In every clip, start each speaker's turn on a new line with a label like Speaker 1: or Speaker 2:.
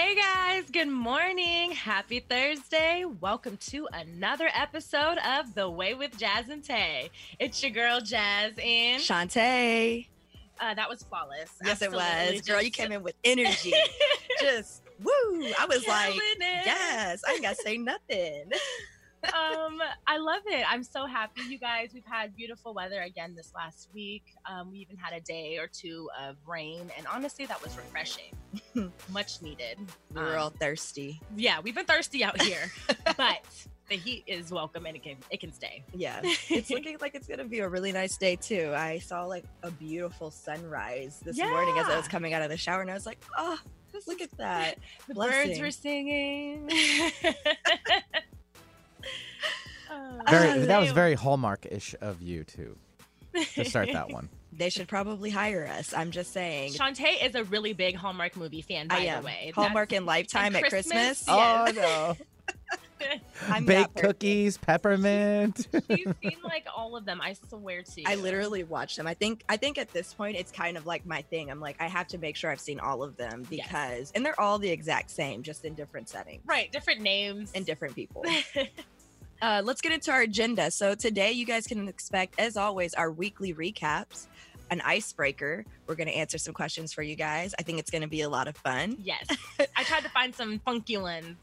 Speaker 1: Hey guys, good morning. Happy Thursday. Welcome to another episode of The Way with Jazz and Tay. It's your girl Jazz and
Speaker 2: Shantae.
Speaker 1: Uh, that was flawless.
Speaker 2: Yes,
Speaker 1: Absolutely.
Speaker 2: it was. Girl, you came in with energy. Just woo. I was like,
Speaker 1: it.
Speaker 2: yes, I ain't got to say nothing.
Speaker 1: Um, I love it. I'm so happy, you guys. We've had beautiful weather again this last week. Um, we even had a day or two of rain, and honestly, that was refreshing, much needed.
Speaker 2: We were
Speaker 1: Um,
Speaker 2: all thirsty.
Speaker 1: yeah, we've been thirsty out here, but the heat is welcome and it can it can stay.
Speaker 2: Yeah, it's looking like it's gonna be a really nice day too. I saw like a beautiful sunrise this morning as I was coming out of the shower, and I was like, oh, look at that.
Speaker 1: The birds were singing. Oh,
Speaker 3: Very,
Speaker 2: Ah,
Speaker 3: that was very Hallmark-ish of you too to start that one.
Speaker 2: They should probably hire us. I'm just saying.
Speaker 1: Shantae is a really big Hallmark movie fan, by the way.
Speaker 2: Hallmark and Lifetime
Speaker 1: and
Speaker 2: at Christmas.
Speaker 1: Christmas. Yes.
Speaker 3: Oh no!
Speaker 2: I'm
Speaker 3: Baked cookies, peppermint.
Speaker 1: She's seen like all of them. I swear to you.
Speaker 2: I literally watch them. I think I think at this point it's kind of like my thing. I'm like I have to make sure I've seen all of them
Speaker 1: Yes.
Speaker 2: because and they're all the exact same, just in different settings
Speaker 1: right, different names
Speaker 2: and different people. Uh, let's get into our agenda. So today you guys can expect, as always, our weekly recaps, an icebreaker. We're gonna answer some questions for you guys. I think it's gonna be a lot of fun.
Speaker 1: yes, I tried to find some funky ones.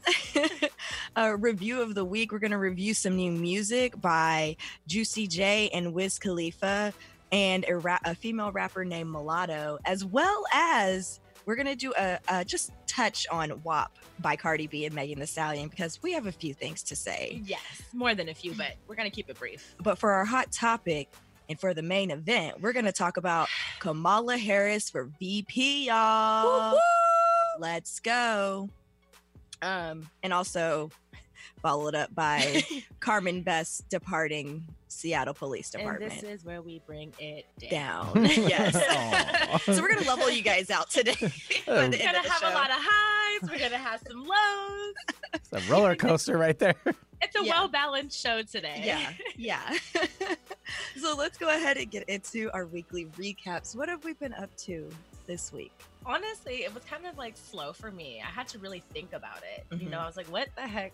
Speaker 2: a review of the week. We're going to review some new music by Juicy J and Wiz Khalifa and a, ra- a female rapper named Mulatto, as well as we're going to do a, a just touch on WAP by Cardi B and Megan Thee Stallion because we have a few things to say.
Speaker 1: Yes, more than a few, but we're gonna keep it brief.
Speaker 2: But for our hot topic and for the main event, we're going to talk about Kamala Harris for VP, y'all. Let's go. Um, and also followed up by Carmen Best departing Seattle Police
Speaker 1: And
Speaker 2: Department.
Speaker 1: this is where we bring it down.
Speaker 2: down. yes. So we're gonna level you guys out today.
Speaker 3: Oh,
Speaker 1: We're gonna
Speaker 2: of the
Speaker 1: have a lot of highs. We're gonna have some lows.
Speaker 3: It's a roller coaster right there.
Speaker 1: It's a
Speaker 2: Yeah.
Speaker 1: well balanced show today.
Speaker 2: Yeah, yeah. so let's go ahead and get into our weekly recaps. What have we been up to this week?
Speaker 1: honestly, it was kind of like slow for me. I had to really think about it. You
Speaker 2: Mhm.
Speaker 1: know, I was like, what the heck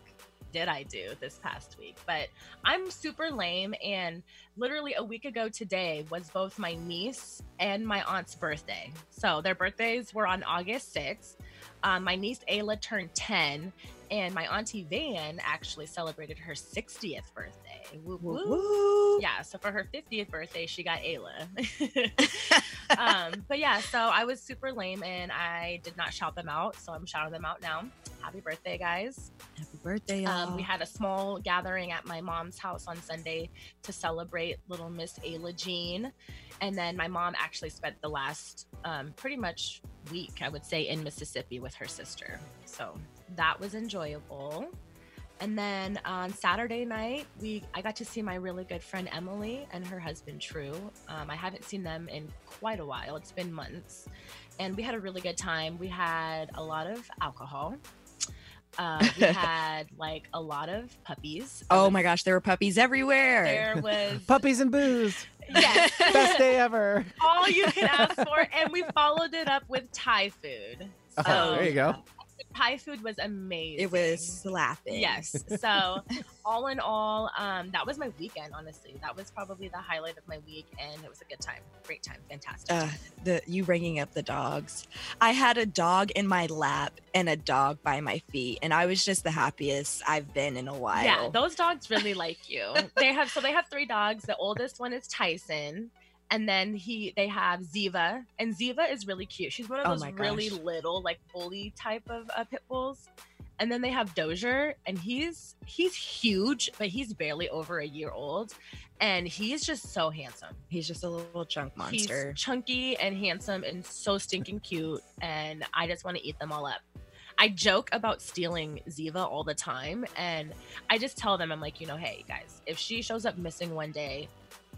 Speaker 1: did I do this past week? But I'm super lame. And literally a week ago today was both my niece and my aunt's birthday. So their birthdays were on August 6th. Um, my niece Ayla turned 10, and my auntie Van actually celebrated her 60th birthday. Woo woo.
Speaker 2: Woo.
Speaker 1: Yeah, so for her 50th birthday, she got Ayla. um, but yeah, so I was super lame and I did not shout them out. So I'm shouting them out now. Happy birthday, guys.
Speaker 2: Happy birthday.
Speaker 1: Um, we had a small gathering at my mom's house on Sunday to celebrate little Miss Ayla Jean. And then my mom actually spent the last um, pretty much week, I would say, in Mississippi with her sister. So that was enjoyable. And then on Saturday night, we I got to see my really good friend Emily and her husband True. Um, I haven't seen them in quite a while. It's been months, and we had a really good time. We had a lot of alcohol. Uh, we had like a lot of puppies.
Speaker 2: Oh
Speaker 1: was-
Speaker 2: my gosh, there were puppies everywhere.
Speaker 1: There was
Speaker 3: Puppies and booze.
Speaker 1: yes,
Speaker 3: Best day ever.
Speaker 1: all you can ask for, and we followed it up with Thai food.
Speaker 3: Oh,
Speaker 1: So,
Speaker 3: there you go.
Speaker 1: Thai food was amazing.
Speaker 2: It was slapping.
Speaker 1: Yes. So, all in all, um, that was my weekend. Honestly, that was probably the highlight of my week, and it was a good time. Great time. Fantastic.
Speaker 2: Uh, the you bringing up the dogs. I had a dog in my lap and a dog by my feet, and I was just the happiest I've been in a while.
Speaker 1: yeah, those dogs really like you. They have so they have three dogs. The oldest one is Tyson. And then he they have Ziva. And Ziva is really cute. She's one of
Speaker 2: Oh
Speaker 1: those
Speaker 2: my
Speaker 1: really little, like bully type of uh, pit bulls. And then they have Dozier, and he's he's huge, but he's barely over a year old. And he's just so handsome.
Speaker 2: He's just a little chunk
Speaker 1: He's
Speaker 2: monster.
Speaker 1: chunky and handsome and so stinking cute. And I just want to eat them all up. I joke about stealing Ziva all the time. And I just tell them, I'm like, you know, hey guys, if she shows up missing one day,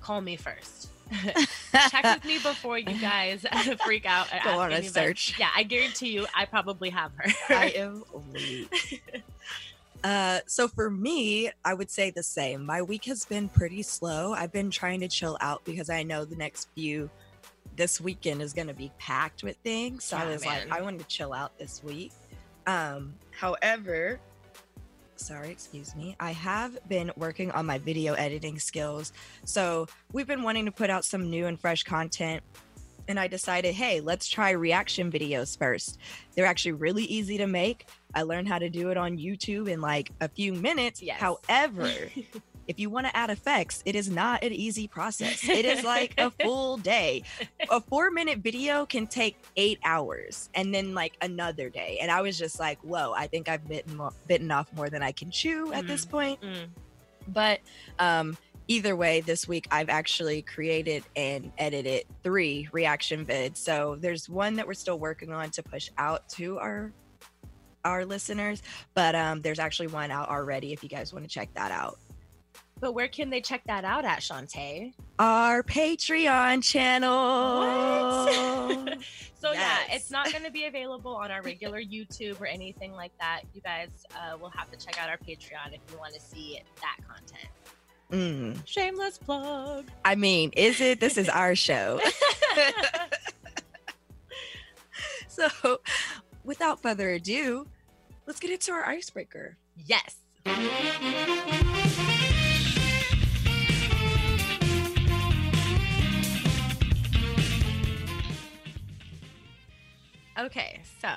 Speaker 1: call me first. Check with me before you guys freak out.
Speaker 2: Go on a search.
Speaker 1: Yeah, I guarantee you, I probably have her.
Speaker 2: I am weak. Uh, so for me, I would say the same. My week has been pretty slow. I've been trying to chill out because I know the next few this weekend is going to be packed with things. So I was
Speaker 1: man.
Speaker 2: like, I wanted to chill out this week. Um, however, sorry, excuse me. I have been working on my video editing skills. So we've been wanting to put out some new and fresh content. And I decided, hey, let's try reaction videos first. They're actually really easy to make. I learned how to do it on YouTube in like a few minutes.
Speaker 1: Yes.
Speaker 2: However, if you want to add effects, it is not an easy process. It is like a full day. A four minute video can take eight hours and then like another day. And I was just like, whoa, I think I've bitten, bitten off more than I can chew at this point.
Speaker 1: Mm.
Speaker 2: But um, either way, this week I've actually created and edited three reaction vids. So there's one that we're still working on to push out to our our listeners, but um, there's actually one out already if you guys want to check that out.
Speaker 1: But where can they check that out at, Shantae?
Speaker 2: Our Patreon channel.
Speaker 1: So yeah, it's not going to be available on our regular YouTube or anything like that. You guys uh, will have to check out our Patreon if you want to see that content.
Speaker 2: Mm,
Speaker 1: Shameless plug.
Speaker 2: I mean, is it? This is our show. So, without further ado, let's get into our icebreaker.
Speaker 1: yes. Okay, so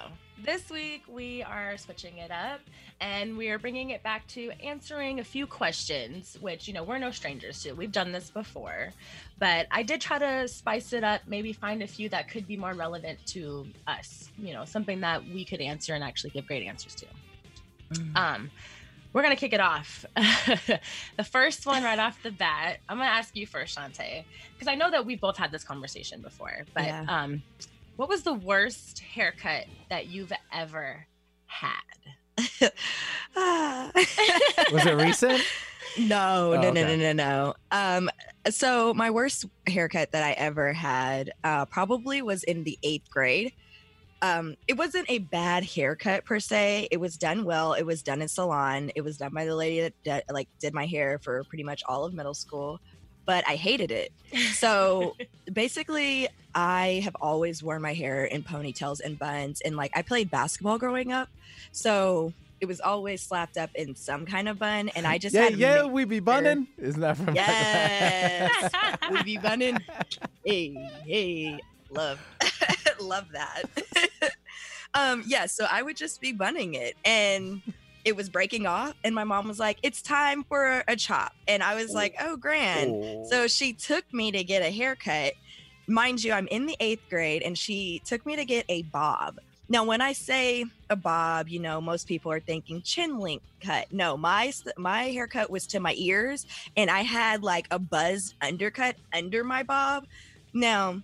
Speaker 1: this week we are switching it up and we are bringing it back to answering a few questions, which, you know, we're no strangers to. We've done this before, but I did try to spice it up, maybe find a few that could be more relevant to us, you know, something that we could answer and actually give great answers to. Um, we're gonna kick it off. the first one right off the bat, I'm gonna ask you first, Shantae, because I know that we've both had this conversation before. But
Speaker 2: Yeah.
Speaker 1: um, what was the worst haircut that you've ever had?
Speaker 3: Was it recent?
Speaker 2: No,
Speaker 3: Oh,
Speaker 2: no, no,
Speaker 3: okay.
Speaker 2: no, no, no. Um, so my worst haircut that I ever had uh, probably was in the eighth grade. Um, it wasn't a bad haircut per se. It was done well. It was done in salon. It was done by the lady that did, like did my hair for pretty much all of middle school, but I hated it. So basically, I have always worn my hair in ponytails and buns, and like I played basketball growing up, so it was always slapped up in some kind of bun, and I just
Speaker 3: yeah,
Speaker 2: had
Speaker 3: yeah, we be bunning. Isn't that from?
Speaker 2: Yes, we be bunning. Hey, hey, love, love that. um, yeah, so I would just be bunning it, and it was breaking off, and my mom was like, "It's time for a chop," and I was like, "Oh, grand."
Speaker 3: Oh.
Speaker 2: So she took me to get a haircut. Mind you, I'm in the eighth grade, and she took me to get a bob. Now, when I say a bob, you know, most people are thinking chin length cut. No, my my haircut was to my ears, and I had like a buzz undercut under my bob. Now,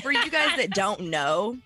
Speaker 2: for you guys that don't know,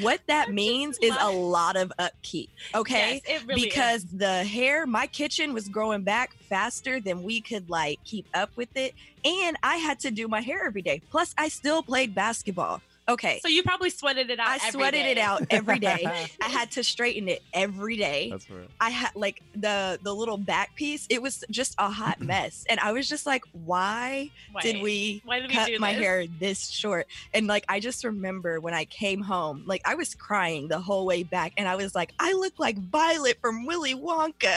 Speaker 2: what that means is a lot of upkeep. Okay?
Speaker 1: Yes, really
Speaker 2: because the hair my kitchen was growing back faster than we could like keep up with it and i had to do my hair every day. Plus i still played basketball okay.
Speaker 1: So you probably sweated it out.
Speaker 2: i
Speaker 1: every
Speaker 2: sweated
Speaker 1: day.
Speaker 2: it out every day i had to straighten it every day
Speaker 3: That's real.
Speaker 2: i had like the the little back piece it was just a hot mess and i was just like why did we
Speaker 1: Why did we
Speaker 2: cut
Speaker 1: do
Speaker 2: my
Speaker 1: this?
Speaker 2: hair this short and like i just remember when i came home like i was crying the whole way back and i was like i look like violet from willy wonka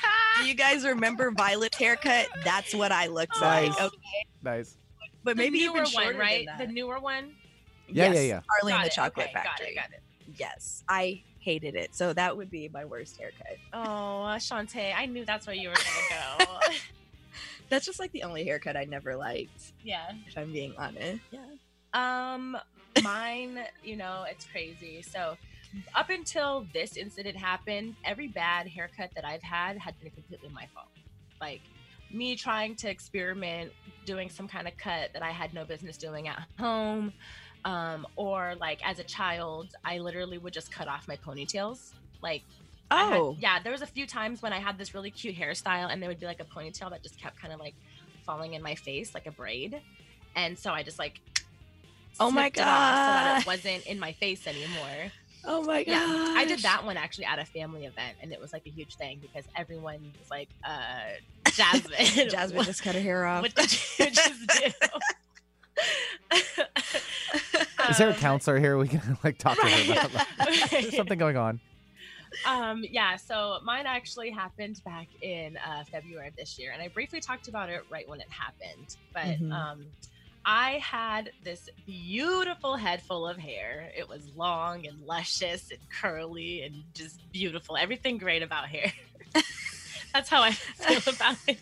Speaker 2: do you guys remember violet's haircut that's what i looked oh like
Speaker 3: Nice.
Speaker 2: okay
Speaker 3: Nice.
Speaker 2: but
Speaker 1: The
Speaker 2: maybe
Speaker 1: newer
Speaker 2: even shorter
Speaker 1: one, right?
Speaker 2: than
Speaker 1: The newer one.
Speaker 3: Yeah, yeah,
Speaker 2: Yes,
Speaker 3: yeah.
Speaker 2: Charlie and the
Speaker 1: it,
Speaker 2: chocolate
Speaker 1: okay, got it,
Speaker 2: factory
Speaker 1: got it.
Speaker 2: yes i hated it so that would be my worst haircut
Speaker 1: Oh, Shantae, I knew that's where you were gonna go.
Speaker 2: that's just like the only haircut i never liked
Speaker 1: yeah.
Speaker 2: if i'm being honest Yeah.
Speaker 1: Um, mine, you know, it's crazy. So, up until this incident happened, every bad haircut that I've had had been completely my fault. Like me trying to experiment doing some kind of cut that I had no business doing at home. Um, or like as a child, I literally would just cut off my ponytails. Like I had-
Speaker 2: oh
Speaker 1: yeah, there was a few times when I had this really cute hairstyle and there would be like a ponytail that just kept kind of like falling in my face like a braid. and so I just like.
Speaker 2: Oh my
Speaker 1: off So that
Speaker 2: God.
Speaker 1: it wasn't in my face anymore.
Speaker 2: Oh my god.
Speaker 1: Yeah, I did that one actually at a family event, and it was like a huge thing because everyone was like, uh, "Jasmine,
Speaker 2: Jasmine just cut her hair off.
Speaker 1: what did you just do?"
Speaker 3: Is there a counselor here we can like talk to her about? Like,
Speaker 1: Right.
Speaker 3: There's something going on.
Speaker 1: um yeah so mine actually happened back in uh february of this year and i briefly talked about it right when it happened but
Speaker 2: Mhm.
Speaker 1: um i had this beautiful head full of hair it was long and luscious and curly and just beautiful everything great about hair that's how i feel about it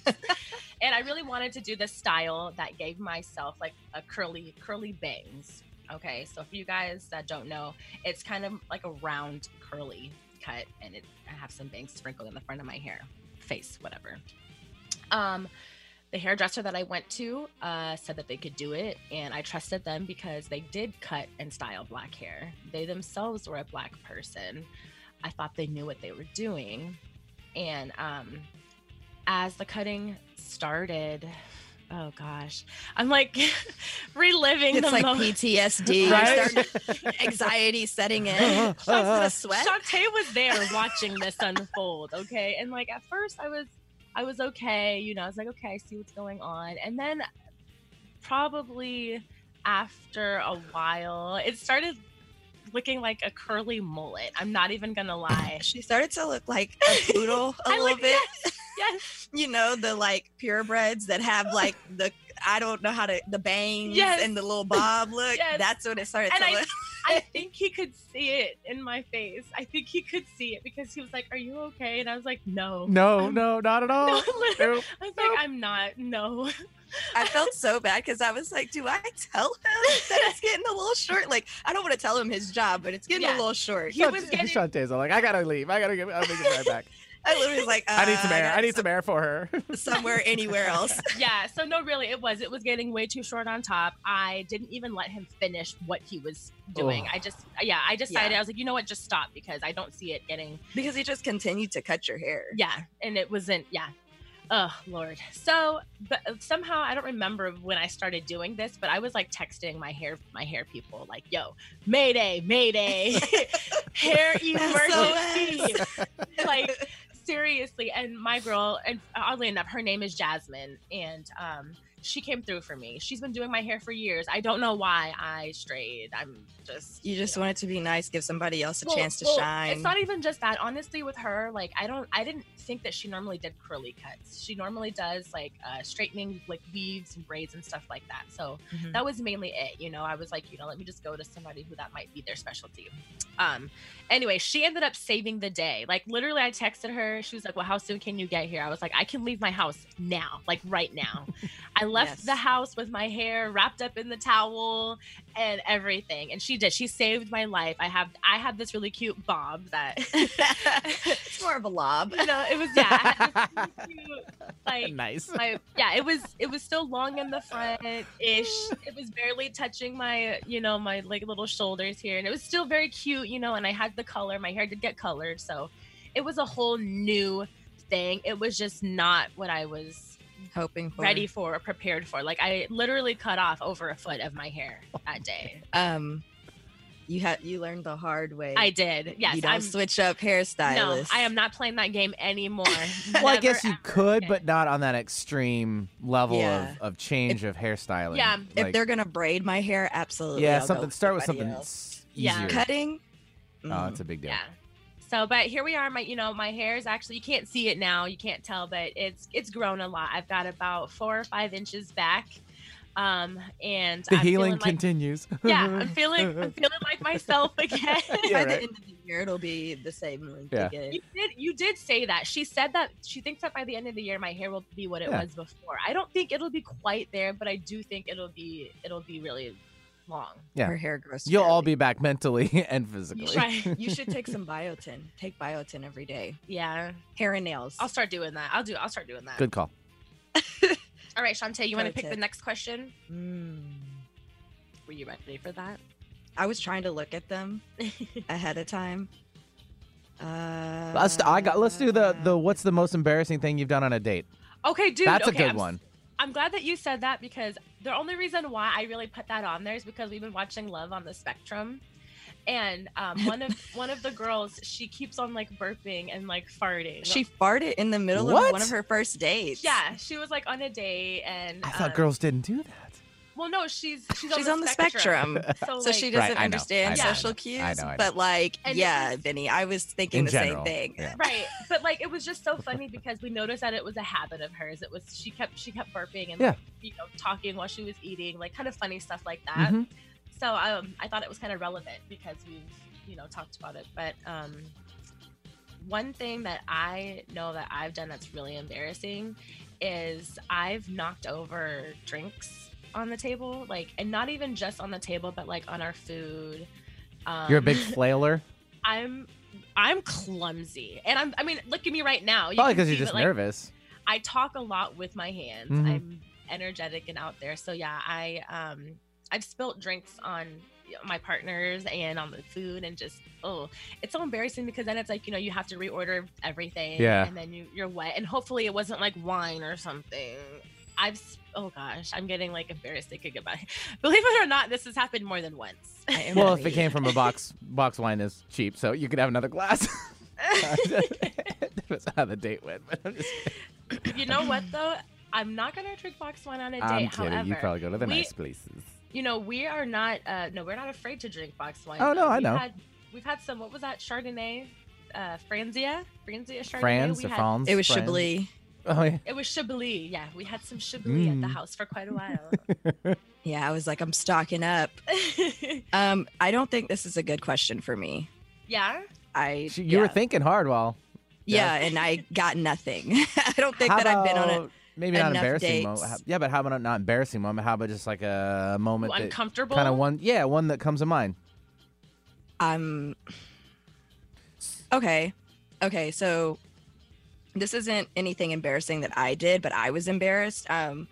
Speaker 1: and i really wanted to do this style that gave myself like a curly curly bangs okay so for you guys that don't know it's kind of like a round curly cut and it I have some bangs sprinkled in the front of my hair face whatever um the hairdresser that I went to uh, said that they could do it, and I trusted them because they did cut and style black hair. They themselves were a black person. I thought they knew what they were doing, and um, as the cutting started, oh gosh, I'm like reliving
Speaker 2: It's
Speaker 1: the
Speaker 2: like
Speaker 1: moment.
Speaker 2: PTSD.
Speaker 3: Right?
Speaker 2: Anxiety setting in. Shots in sweat.
Speaker 1: Shantae was there watching this unfold, okay? And like at first I was I was okay, you know, I was like, okay, I see what's going on. And then probably after a while, it started looking like a curly mullet. I'm not even gonna lie.
Speaker 2: She started to look like a poodle a
Speaker 1: I
Speaker 2: little
Speaker 1: like-
Speaker 2: bit.
Speaker 1: Yes, yes.
Speaker 2: You know, the like purebreds that have like the I don't know how to the bangs
Speaker 1: Yes.
Speaker 2: and the little bob look.
Speaker 1: Yes.
Speaker 2: That's what it started
Speaker 1: And
Speaker 2: to
Speaker 1: I-
Speaker 2: look.
Speaker 1: I think he could see it in my face. I think he could see it because he was like, Are you okay? And I was like, No.
Speaker 3: No,
Speaker 1: I'm-
Speaker 3: no, not at all.
Speaker 1: No, I was like, I'm not. No.
Speaker 2: I felt so bad because I was like, do I tell him that it's getting a little short? Like, I don't want to tell him his job, but it's getting
Speaker 1: Yeah.
Speaker 2: a little short.
Speaker 1: He was getting-
Speaker 3: Shantae's all like, I gotta leave. I gotta get. I'll make it right back.
Speaker 2: I literally was like, uh,
Speaker 3: I need some air.
Speaker 2: got
Speaker 3: I need some air for her.
Speaker 2: somewhere, anywhere else.
Speaker 1: yeah so no really it was it was getting way too short on top i didn't even let him finish what he was doing
Speaker 3: Ugh.
Speaker 1: i just yeah i decided
Speaker 2: Yeah.
Speaker 1: i was like you know what just stop because i don't see it getting
Speaker 2: Because he just continued to cut your hair.
Speaker 1: yeah and it wasn't yeah oh lord so but somehow i don't remember when i started doing this but i was like texting my hair my hair people like yo mayday mayday hair emergency like seriously and my girl and oddly enough her name is jasmine and um she came through for me she's been doing my hair for years i don't know why i strayed i'm just
Speaker 2: You just
Speaker 1: know.
Speaker 2: want it to be nice, give somebody else a
Speaker 1: Well-
Speaker 2: chance to
Speaker 1: well,
Speaker 2: shine.
Speaker 1: It's not even just that. Honestly, with her, like I don't, I didn't think that she normally did curly cuts. She normally does like uh, straightening, like weaves and braids and stuff like that. So
Speaker 2: Mhm.
Speaker 1: that was mainly it. You know, I was like, you know, let me just go to somebody who that might be their specialty. Um. Anyway, she ended up saving the day. Like literally, I texted her. She was like, "Well, how soon can you get here?" I was like, "I can leave my house now, like right now." I left
Speaker 2: Yes.
Speaker 1: the house with my hair wrapped up in the towel and everything, and she did. She saved my life. I have I had this really cute bob that
Speaker 2: it's more of a lob.
Speaker 1: you know it was yeah I had this really cute, like
Speaker 3: nice.
Speaker 1: my yeah it was it was still long in the front ish it was barely touching my you know my like little shoulders here and it was still very cute you know and i had the color my hair did get colored so it was a whole new thing it was just not what i was
Speaker 2: Hoping for
Speaker 1: ready for or prepared for like i literally cut off over a foot of my hair that day
Speaker 2: Um, you had you learned the hard way.
Speaker 1: i did yes
Speaker 2: you don't
Speaker 1: i'm
Speaker 2: switch up hairstylists.
Speaker 1: no i am not playing that game anymore
Speaker 3: Well, I guess you could,
Speaker 1: again.
Speaker 3: but not on that extreme level
Speaker 2: Yeah.
Speaker 3: of, of change of hairstyling.
Speaker 1: Yeah,
Speaker 2: If they're gonna braid my hair, absolutely.
Speaker 3: yeah,
Speaker 2: I'll
Speaker 3: something. Start with something
Speaker 1: Yeah.
Speaker 3: easier.
Speaker 2: Cutting.
Speaker 3: Oh,
Speaker 2: mm.
Speaker 3: it's a big deal.
Speaker 1: Yeah. So, but here we are. My, you know, my hair is actually you can't see it now. You can't tell, but it's it's grown a lot. I've got about four or five inches back, um, and
Speaker 3: The
Speaker 1: I'm
Speaker 3: healing
Speaker 1: like,
Speaker 3: continues.
Speaker 1: yeah, I'm feeling I'm feeling like myself again.
Speaker 3: Yeah,
Speaker 2: By
Speaker 3: right.
Speaker 2: the end of the year, it'll be the same length
Speaker 3: Yeah.
Speaker 2: again.
Speaker 1: You did you did say that. She said that she thinks that by the end of the year my hair will be what it
Speaker 3: Yeah.
Speaker 1: was before. I don't think it'll be quite there, but I do think it'll be it'll be really long.
Speaker 3: Yeah.
Speaker 2: Her hair grows.
Speaker 3: You'll all be back mentally and physically.
Speaker 1: Right.
Speaker 2: You should take some biotin. Take biotin every day.
Speaker 1: Yeah.
Speaker 2: Hair and nails.
Speaker 1: I'll start doing that. I'll do I'll start doing that.
Speaker 3: Good call.
Speaker 1: All right, Shantae, you want to pick the next question?
Speaker 2: Mm.
Speaker 1: Were you ready for that?
Speaker 2: I was trying to look at them ahead of time. Uh,
Speaker 3: Let's. I got. Let's do the the. What's the most embarrassing thing you've done on a date?
Speaker 1: okay, dude.
Speaker 3: That's
Speaker 1: okay,
Speaker 3: a good
Speaker 1: I'm,
Speaker 3: one.
Speaker 1: I'm glad that you said that because the only reason why I really put that on there is because we've been watching Love on the Spectrum. And um, one of one of the girls, she keeps on like burping and like farting.
Speaker 2: She farted in the middle of one of her first dates.
Speaker 1: yeah, she was like on a date, and
Speaker 3: I thought
Speaker 1: um,
Speaker 3: girls didn't do that.
Speaker 1: Well, no, she's she's,
Speaker 2: She's on the spectrum.
Speaker 1: So,
Speaker 2: So
Speaker 1: like,
Speaker 2: she doesn't
Speaker 3: I know,
Speaker 2: understand
Speaker 1: know,
Speaker 2: social
Speaker 3: know,
Speaker 2: cues.
Speaker 3: I know, I know.
Speaker 2: But like,
Speaker 1: And
Speaker 2: yeah,
Speaker 1: was-
Speaker 2: Vinny, I was thinking the
Speaker 3: general,
Speaker 2: same thing.
Speaker 3: yeah.
Speaker 1: right but like it was just so funny because we noticed that it was a habit of hers it was she kept she kept burping and
Speaker 3: Yeah.
Speaker 1: like, you know talking while she was eating like kind of funny stuff like that
Speaker 3: Mhm.
Speaker 1: so um i thought it was kind of relevant because we've you know talked about it but um one thing that i know that i've done that's really embarrassing is i've knocked over drinks on the table like and not even just on the table but like on our food um,
Speaker 3: You're a big flailer.
Speaker 1: I'm I'm clumsy, and I'm. I mean, look at me right now. You
Speaker 3: Probably because you're just
Speaker 1: like,
Speaker 3: nervous.
Speaker 1: I talk a lot with my hands.
Speaker 3: Mhm.
Speaker 1: I'm energetic and out there. So yeah, I um I've spilt drinks on my partners and on the food and just oh it's so embarrassing because then it's like you know you have to reorder everything
Speaker 3: Yeah.
Speaker 1: and then you you're wet and hopefully it wasn't like wine or something i've oh gosh i'm getting like embarrassed thinking about it believe it or not this has happened more than once
Speaker 2: I am
Speaker 3: Well, if it came from a box, box wine is cheap, so you could have another glass. That's how the date went. But I'm just
Speaker 1: you know what though i'm not gonna drink box wine on a date
Speaker 3: I'm kidding.
Speaker 1: however
Speaker 3: you probably go to the
Speaker 1: we-
Speaker 3: nice places.
Speaker 1: you know we are not uh no we're not afraid to drink box wine
Speaker 3: Oh, no,
Speaker 1: though.
Speaker 3: I
Speaker 1: We've
Speaker 3: know.
Speaker 1: had, we've had some what was that chardonnay uh franzia franzia chardonnay
Speaker 3: Franz
Speaker 1: we had,
Speaker 3: Franz?
Speaker 2: it was
Speaker 3: Franz?
Speaker 2: Chablis.
Speaker 3: Oh yeah.
Speaker 1: it was chablis yeah we had some chablis at the
Speaker 3: Mm.
Speaker 1: house for quite a while
Speaker 2: Yeah, I was like, I'm stocking up. Um, I don't think this is a good question for me.
Speaker 1: yeah
Speaker 2: I
Speaker 3: She- You were thinking hard while.
Speaker 2: yeah, and I got nothing. I don't think
Speaker 3: How
Speaker 2: that I've been on it.
Speaker 3: about Maybe not embarrassing
Speaker 2: dates.
Speaker 3: moment. Yeah, but how about not embarrassing moment? How about just like a moment that
Speaker 1: uncomfortable
Speaker 3: kind of one? Yeah, one that comes to mind.
Speaker 2: I'm okay. Okay, so this isn't anything embarrassing that I did, but I was embarrassed. Um,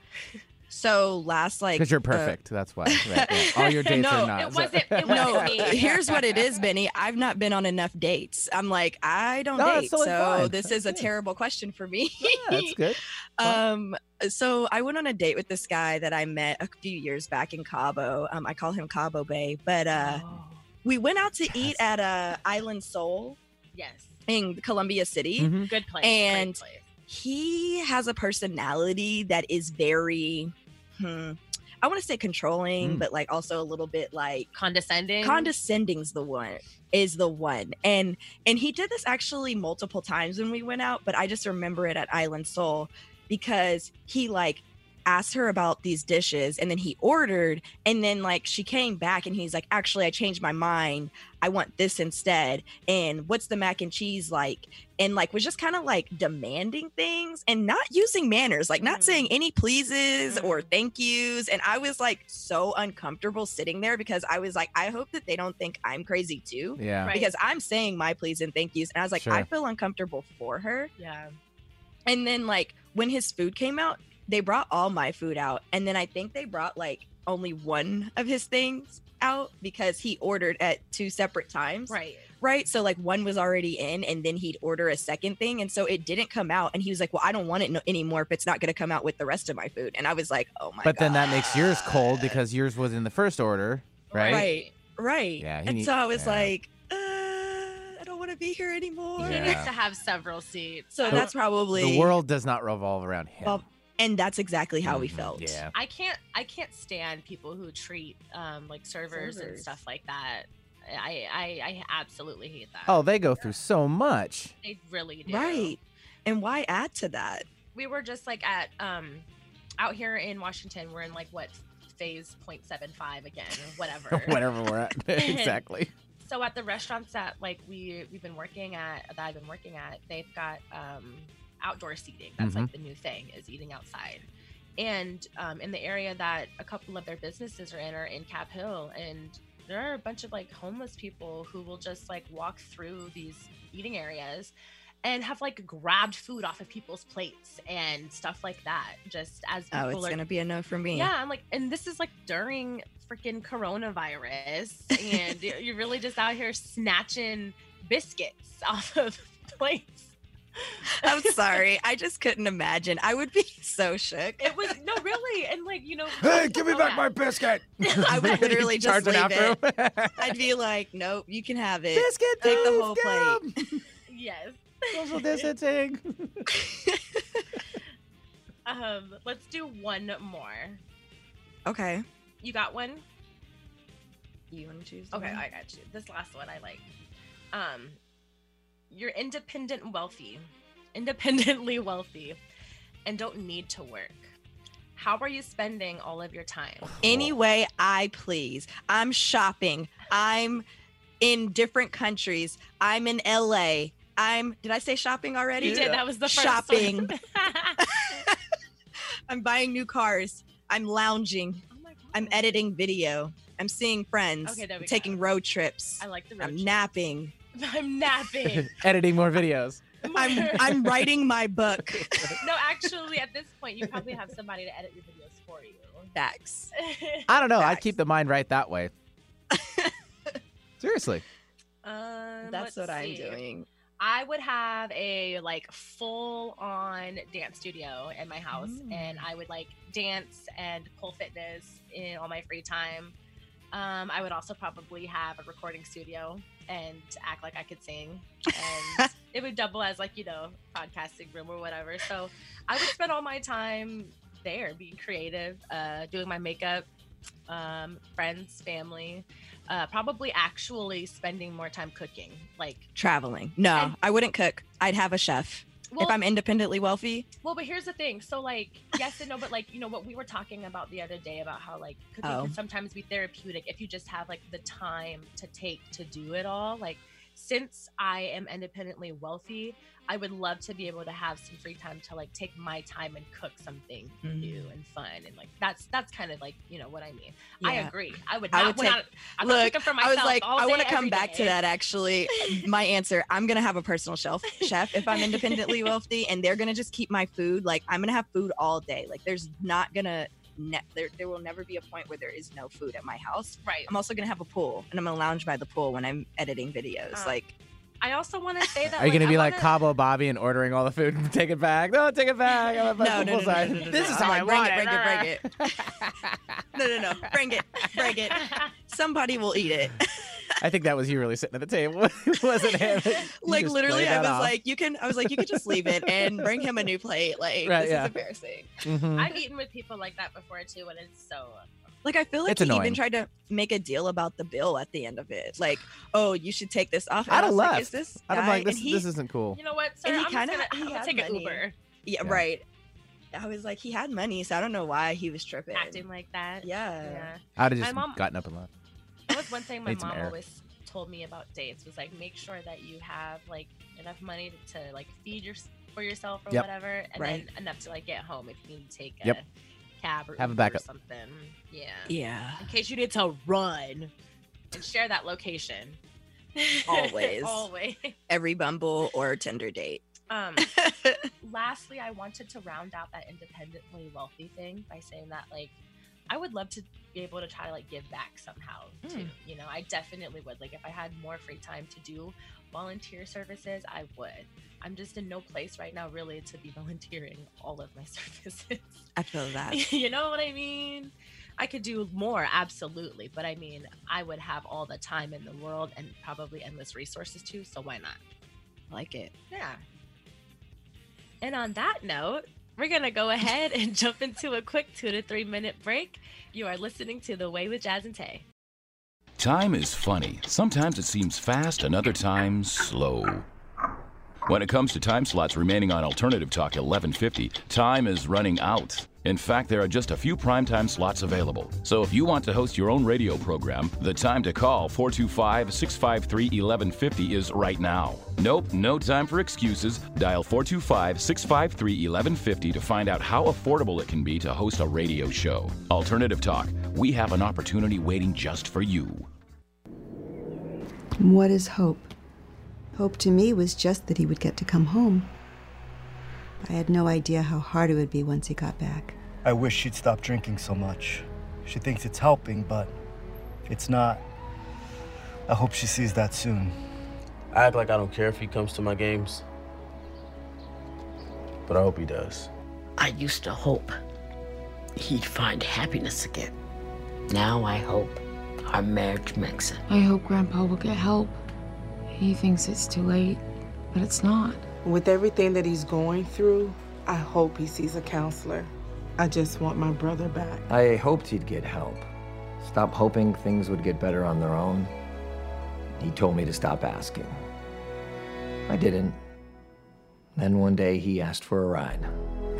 Speaker 2: so last like
Speaker 3: Because you're
Speaker 2: uh,
Speaker 3: perfect. That's why. Right, yeah. All your dates
Speaker 2: No,
Speaker 3: are not.
Speaker 1: it wasn't- it
Speaker 2: no,
Speaker 1: wasn't me.
Speaker 2: here's what it is, Benny. I've not been on enough dates. I'm like, I don't
Speaker 3: No,
Speaker 2: date, so
Speaker 3: fine.
Speaker 2: this is a terrible question for me.
Speaker 3: Yeah, that's good.
Speaker 2: um, so I went on a date with this guy that I met a few years back in Cabo. Um, I call him Cabo Bay, but uh,
Speaker 1: Oh,
Speaker 2: we went out to eat
Speaker 3: Yes.
Speaker 2: at uh, Island Soul
Speaker 1: yes
Speaker 2: in Columbia City.
Speaker 3: Mhm.
Speaker 1: good place
Speaker 2: And-
Speaker 1: place.
Speaker 2: he has a personality that is very hmm, I want to say controlling,
Speaker 3: Mm.
Speaker 2: but like also a little bit like
Speaker 1: condescending
Speaker 2: condescending's the one is the one. And and he did this actually multiple times when we went out, but I just remember it at Island Soul because he like asked her about these dishes and then he ordered and then like she came back and he's like actually I changed my mind. I want this instead. And what's the mac and cheese like? And like was just kind of like demanding things and not using manners, like not
Speaker 1: Mm.
Speaker 2: saying any pleases or
Speaker 1: Mm.
Speaker 2: thank yous. And I was like so uncomfortable sitting there because I was like, I hope that they don't think I'm crazy too.
Speaker 3: Yeah.
Speaker 1: Right.
Speaker 2: Because I'm saying my please and thank yous. And I was like,
Speaker 3: Sure.
Speaker 2: I feel uncomfortable for her.
Speaker 1: yeah
Speaker 2: And then like when his food came out, they brought all my food out. And then I think they brought like only one of his things out because he ordered at two separate times.
Speaker 1: right
Speaker 2: Right. So like one was already in and then he'd order a second thing. And so it didn't come out. And he was like, Well, I don't want it no- anymore if it's not going to come out with the rest of my food. And I was like, Oh my god.
Speaker 3: But then that makes yours cold because yours was in the first order, right?
Speaker 2: Right. Right.
Speaker 3: Yeah,
Speaker 2: And
Speaker 3: need-
Speaker 2: so I was
Speaker 3: yeah.
Speaker 2: like, uh, I don't want to be here anymore.
Speaker 1: he
Speaker 3: Yeah.
Speaker 1: needs to have several seats
Speaker 2: So
Speaker 1: I
Speaker 2: that's probably
Speaker 3: The world does not revolve around him.
Speaker 2: Well, and that's exactly how we
Speaker 3: Mhm.
Speaker 2: felt.
Speaker 3: Yeah.
Speaker 1: I can't I can't stand people who treat um like servers, and stuff like that. I, I I absolutely hate that.
Speaker 3: Oh, they go through so much.
Speaker 1: they really do.
Speaker 2: Right. And why add to that?
Speaker 1: We were just like at um out here in Washington. We're in like what phase 0.75 again, whatever.
Speaker 3: Whatever we're at. exactly.
Speaker 1: so at the restaurants that like we we've been working at that I've been working at, they've got um outdoor seating. That's
Speaker 3: Mm-hmm.
Speaker 1: like the new thing is eating outside. And um, in the area that a couple of their businesses are in are in Cap Hill, and there are a bunch of like homeless people who will just like walk through these eating areas and have like grabbed food off of people's plates and stuff like that. Just as people
Speaker 2: Oh, it's
Speaker 1: are
Speaker 2: gonna be a no for me.
Speaker 1: yeah, I'm like, and this is like during freaking coronavirus, and you're really just out here snatching biscuits off of plates.
Speaker 2: I'm sorry. I just couldn't imagine. I would be so shook.
Speaker 1: It was no, really, and like you know.
Speaker 4: Hey, give me back
Speaker 1: yeah.
Speaker 4: my biscuit.
Speaker 2: I would literally just
Speaker 3: Charging
Speaker 2: leave it.
Speaker 3: after
Speaker 2: I'd be like, nope, you can have it.
Speaker 3: Biscuit,
Speaker 2: Take the whole
Speaker 3: get
Speaker 2: plate.
Speaker 3: 'em.
Speaker 1: Yes.
Speaker 3: Social distancing.
Speaker 1: Um, let's do one more.
Speaker 2: Okay.
Speaker 1: You got one?
Speaker 2: You want to choose?
Speaker 1: Okay,
Speaker 2: one?
Speaker 1: I got you. This last one I like. Um, you're independent and wealthy, independently wealthy, and don't need to work. How are you spending all of your time?
Speaker 2: Any way I please. I'm shopping. I'm in different countries. I'm in LA. I'm. Did I say shopping already?
Speaker 1: You did. That was the first
Speaker 2: Shopping. I'm buying new cars. I'm lounging.
Speaker 1: oh.
Speaker 2: I'm editing video. I'm seeing friends.
Speaker 1: Okay, there we
Speaker 2: I'm taking road trips.
Speaker 1: I like the road
Speaker 2: I'm
Speaker 1: trip.
Speaker 2: napping.
Speaker 1: I'm napping.
Speaker 3: Editing more videos.
Speaker 2: I'm I'm writing my book.
Speaker 1: no, actually, at this point, you probably have somebody to edit your videos for you.
Speaker 2: Facts.
Speaker 3: I don't know. I keep the mind right that way. Seriously.
Speaker 1: um,
Speaker 2: That's
Speaker 1: let's
Speaker 2: what I'm doing.
Speaker 1: I would have a like full on dance studio in my house
Speaker 2: Mm.
Speaker 1: and I would like dance and pole fitness in all my free time. Um, I would also probably have a recording studio and act like I could sing. And it would double as like, you know, podcasting room or whatever. So I would spend all my time there being creative, uh, doing my makeup, um, friends, family, uh, probably actually spending more time cooking. Like
Speaker 2: Traveling. No,
Speaker 1: And-
Speaker 2: I wouldn't cook. I'd have a chef.
Speaker 1: Well,
Speaker 2: if I'm independently wealthy,
Speaker 1: Well, but here's the thing. So, like, yes and no, but like, you know, what we were talking about the other day about how like cooking
Speaker 2: Oh.
Speaker 1: can sometimes be therapeutic if you just have like the time to take to do it all. Like, since I am independently wealthy, I would love to be able to have some free time to like take my time and cook something
Speaker 2: Mm.
Speaker 1: new and fun and like that's that's kind of like you know what I mean. I agree. I would
Speaker 2: I would take-
Speaker 1: not
Speaker 2: Look, I was like, I want to come back to that actually. My answer I'm going to have a personal shelf chef if I'm independently wealthy, and they're going to just keep my food. Like, I'm going to have food all day. Like, there's not going to, ne- there, there will never be a point where there is no food at my house.
Speaker 1: Right.
Speaker 2: I'm also going to have a pool, and I'm going to lounge by the pool when I'm editing videos.
Speaker 1: Uh,
Speaker 2: like,
Speaker 1: I also want to say that.
Speaker 3: Are you
Speaker 1: like,
Speaker 3: going to
Speaker 1: I
Speaker 3: be like
Speaker 1: wanna-
Speaker 3: Cabo Bobby and ordering all the food and take it back? No, take it back. I'm
Speaker 2: no, no, no, no, no, no, no,
Speaker 3: This
Speaker 2: no.
Speaker 3: is
Speaker 2: I'm
Speaker 3: how I
Speaker 2: bring
Speaker 3: want
Speaker 2: it, bring it, bring
Speaker 3: it.
Speaker 2: it. No, no, no, bring it, bring it. Somebody will eat it.
Speaker 3: I think that was you really sitting at the table. It wasn't him.
Speaker 2: Like literally, I was
Speaker 3: off.
Speaker 2: like, you can. I was like, you could just leave it and bring him a new plate. Like,
Speaker 3: Right,
Speaker 2: this
Speaker 3: yeah.
Speaker 2: is embarrassing.
Speaker 3: Mhm.
Speaker 1: I've eaten with people like that before too, and it's so.
Speaker 2: Like I feel like
Speaker 3: It's
Speaker 2: he
Speaker 3: annoying.
Speaker 2: even tried to make a deal about the bill at the end of it. Like, oh, you should take this off. And
Speaker 3: I'd
Speaker 2: I
Speaker 3: have
Speaker 2: was like,
Speaker 3: left.
Speaker 2: Is this
Speaker 3: I'd have like, this,
Speaker 2: he,
Speaker 3: this isn't cool.
Speaker 1: You know what, sir?
Speaker 2: And he kinda-
Speaker 1: just
Speaker 2: he had
Speaker 1: gonna take an
Speaker 2: money.
Speaker 1: Uber.
Speaker 2: yeah,
Speaker 3: Yeah.
Speaker 2: right. I was like, he had money, so I don't know why he was tripping.
Speaker 1: acting like that.
Speaker 2: Yeah.
Speaker 1: Yeah.
Speaker 3: I'd have just
Speaker 1: mom-
Speaker 3: gotten up and left.
Speaker 1: That was one thing my mom
Speaker 3: air.
Speaker 1: always told me about dates was like make sure that you have like enough money to, to, like feed your for yourself or
Speaker 3: Yep.
Speaker 1: whatever, and
Speaker 2: Right.
Speaker 1: then enough to like get home if you need to take a
Speaker 3: Yep.
Speaker 1: cab or
Speaker 3: Have a backup.
Speaker 1: or something. Yeah.
Speaker 2: Yeah.
Speaker 1: In case you need to run and share that location.
Speaker 2: Always.
Speaker 1: Always.
Speaker 2: Every Bumble or Tinder date.
Speaker 1: Um, lastly, I wanted to round out that independently wealthy thing by saying that like I would love to be able to try to like give back somehow too.
Speaker 2: Mm.
Speaker 1: You know, I definitely would. Like if I had more free time to do volunteer services, I would. I'm just in no place right now really to be volunteering all of my services.
Speaker 2: I feel that.
Speaker 1: you know what I mean? I could do more, absolutely. But I mean, I would have all the time in the world and probably endless resources too. So why not?
Speaker 2: I like it.
Speaker 1: Yeah. And on that note, we're going to go ahead and jump into a quick two to three minute break. You are listening to The Way with Jazz and Tay.
Speaker 5: Time is funny. Sometimes it seems fast, and other times slow. When it comes to time slots remaining on Alternative Talk 1150, time is running out. In fact, there are just a few primetime slots available. So if you want to host your own radio program, the time to call 425 653 1150 is right now. Nope, no time for excuses. Dial 425 653 1150 to find out how affordable it can be to host a radio show. Alternative Talk, we have an opportunity waiting just for you.
Speaker 6: What is hope? Hope to me was just that he would get to come home. I had no idea how hard it would be once he got back.
Speaker 4: I wish she'd stop drinking so much. She thinks it's helping, but it's not. I hope she sees that soon.
Speaker 7: I act like I don't care if he comes to my games. but I hope he does.
Speaker 8: I used to hope he'd find happiness again. Now I hope our marriage makes it.
Speaker 9: I hope Grandpa will get help. He thinks it's too late, but it's not.
Speaker 10: With everything that he's going through, I hope he sees a counselor. I just want my brother back.
Speaker 11: I hoped he'd get help. Stop hoping things would get better on their own. He told me to stop asking. I didn't. Then one day he asked for a ride.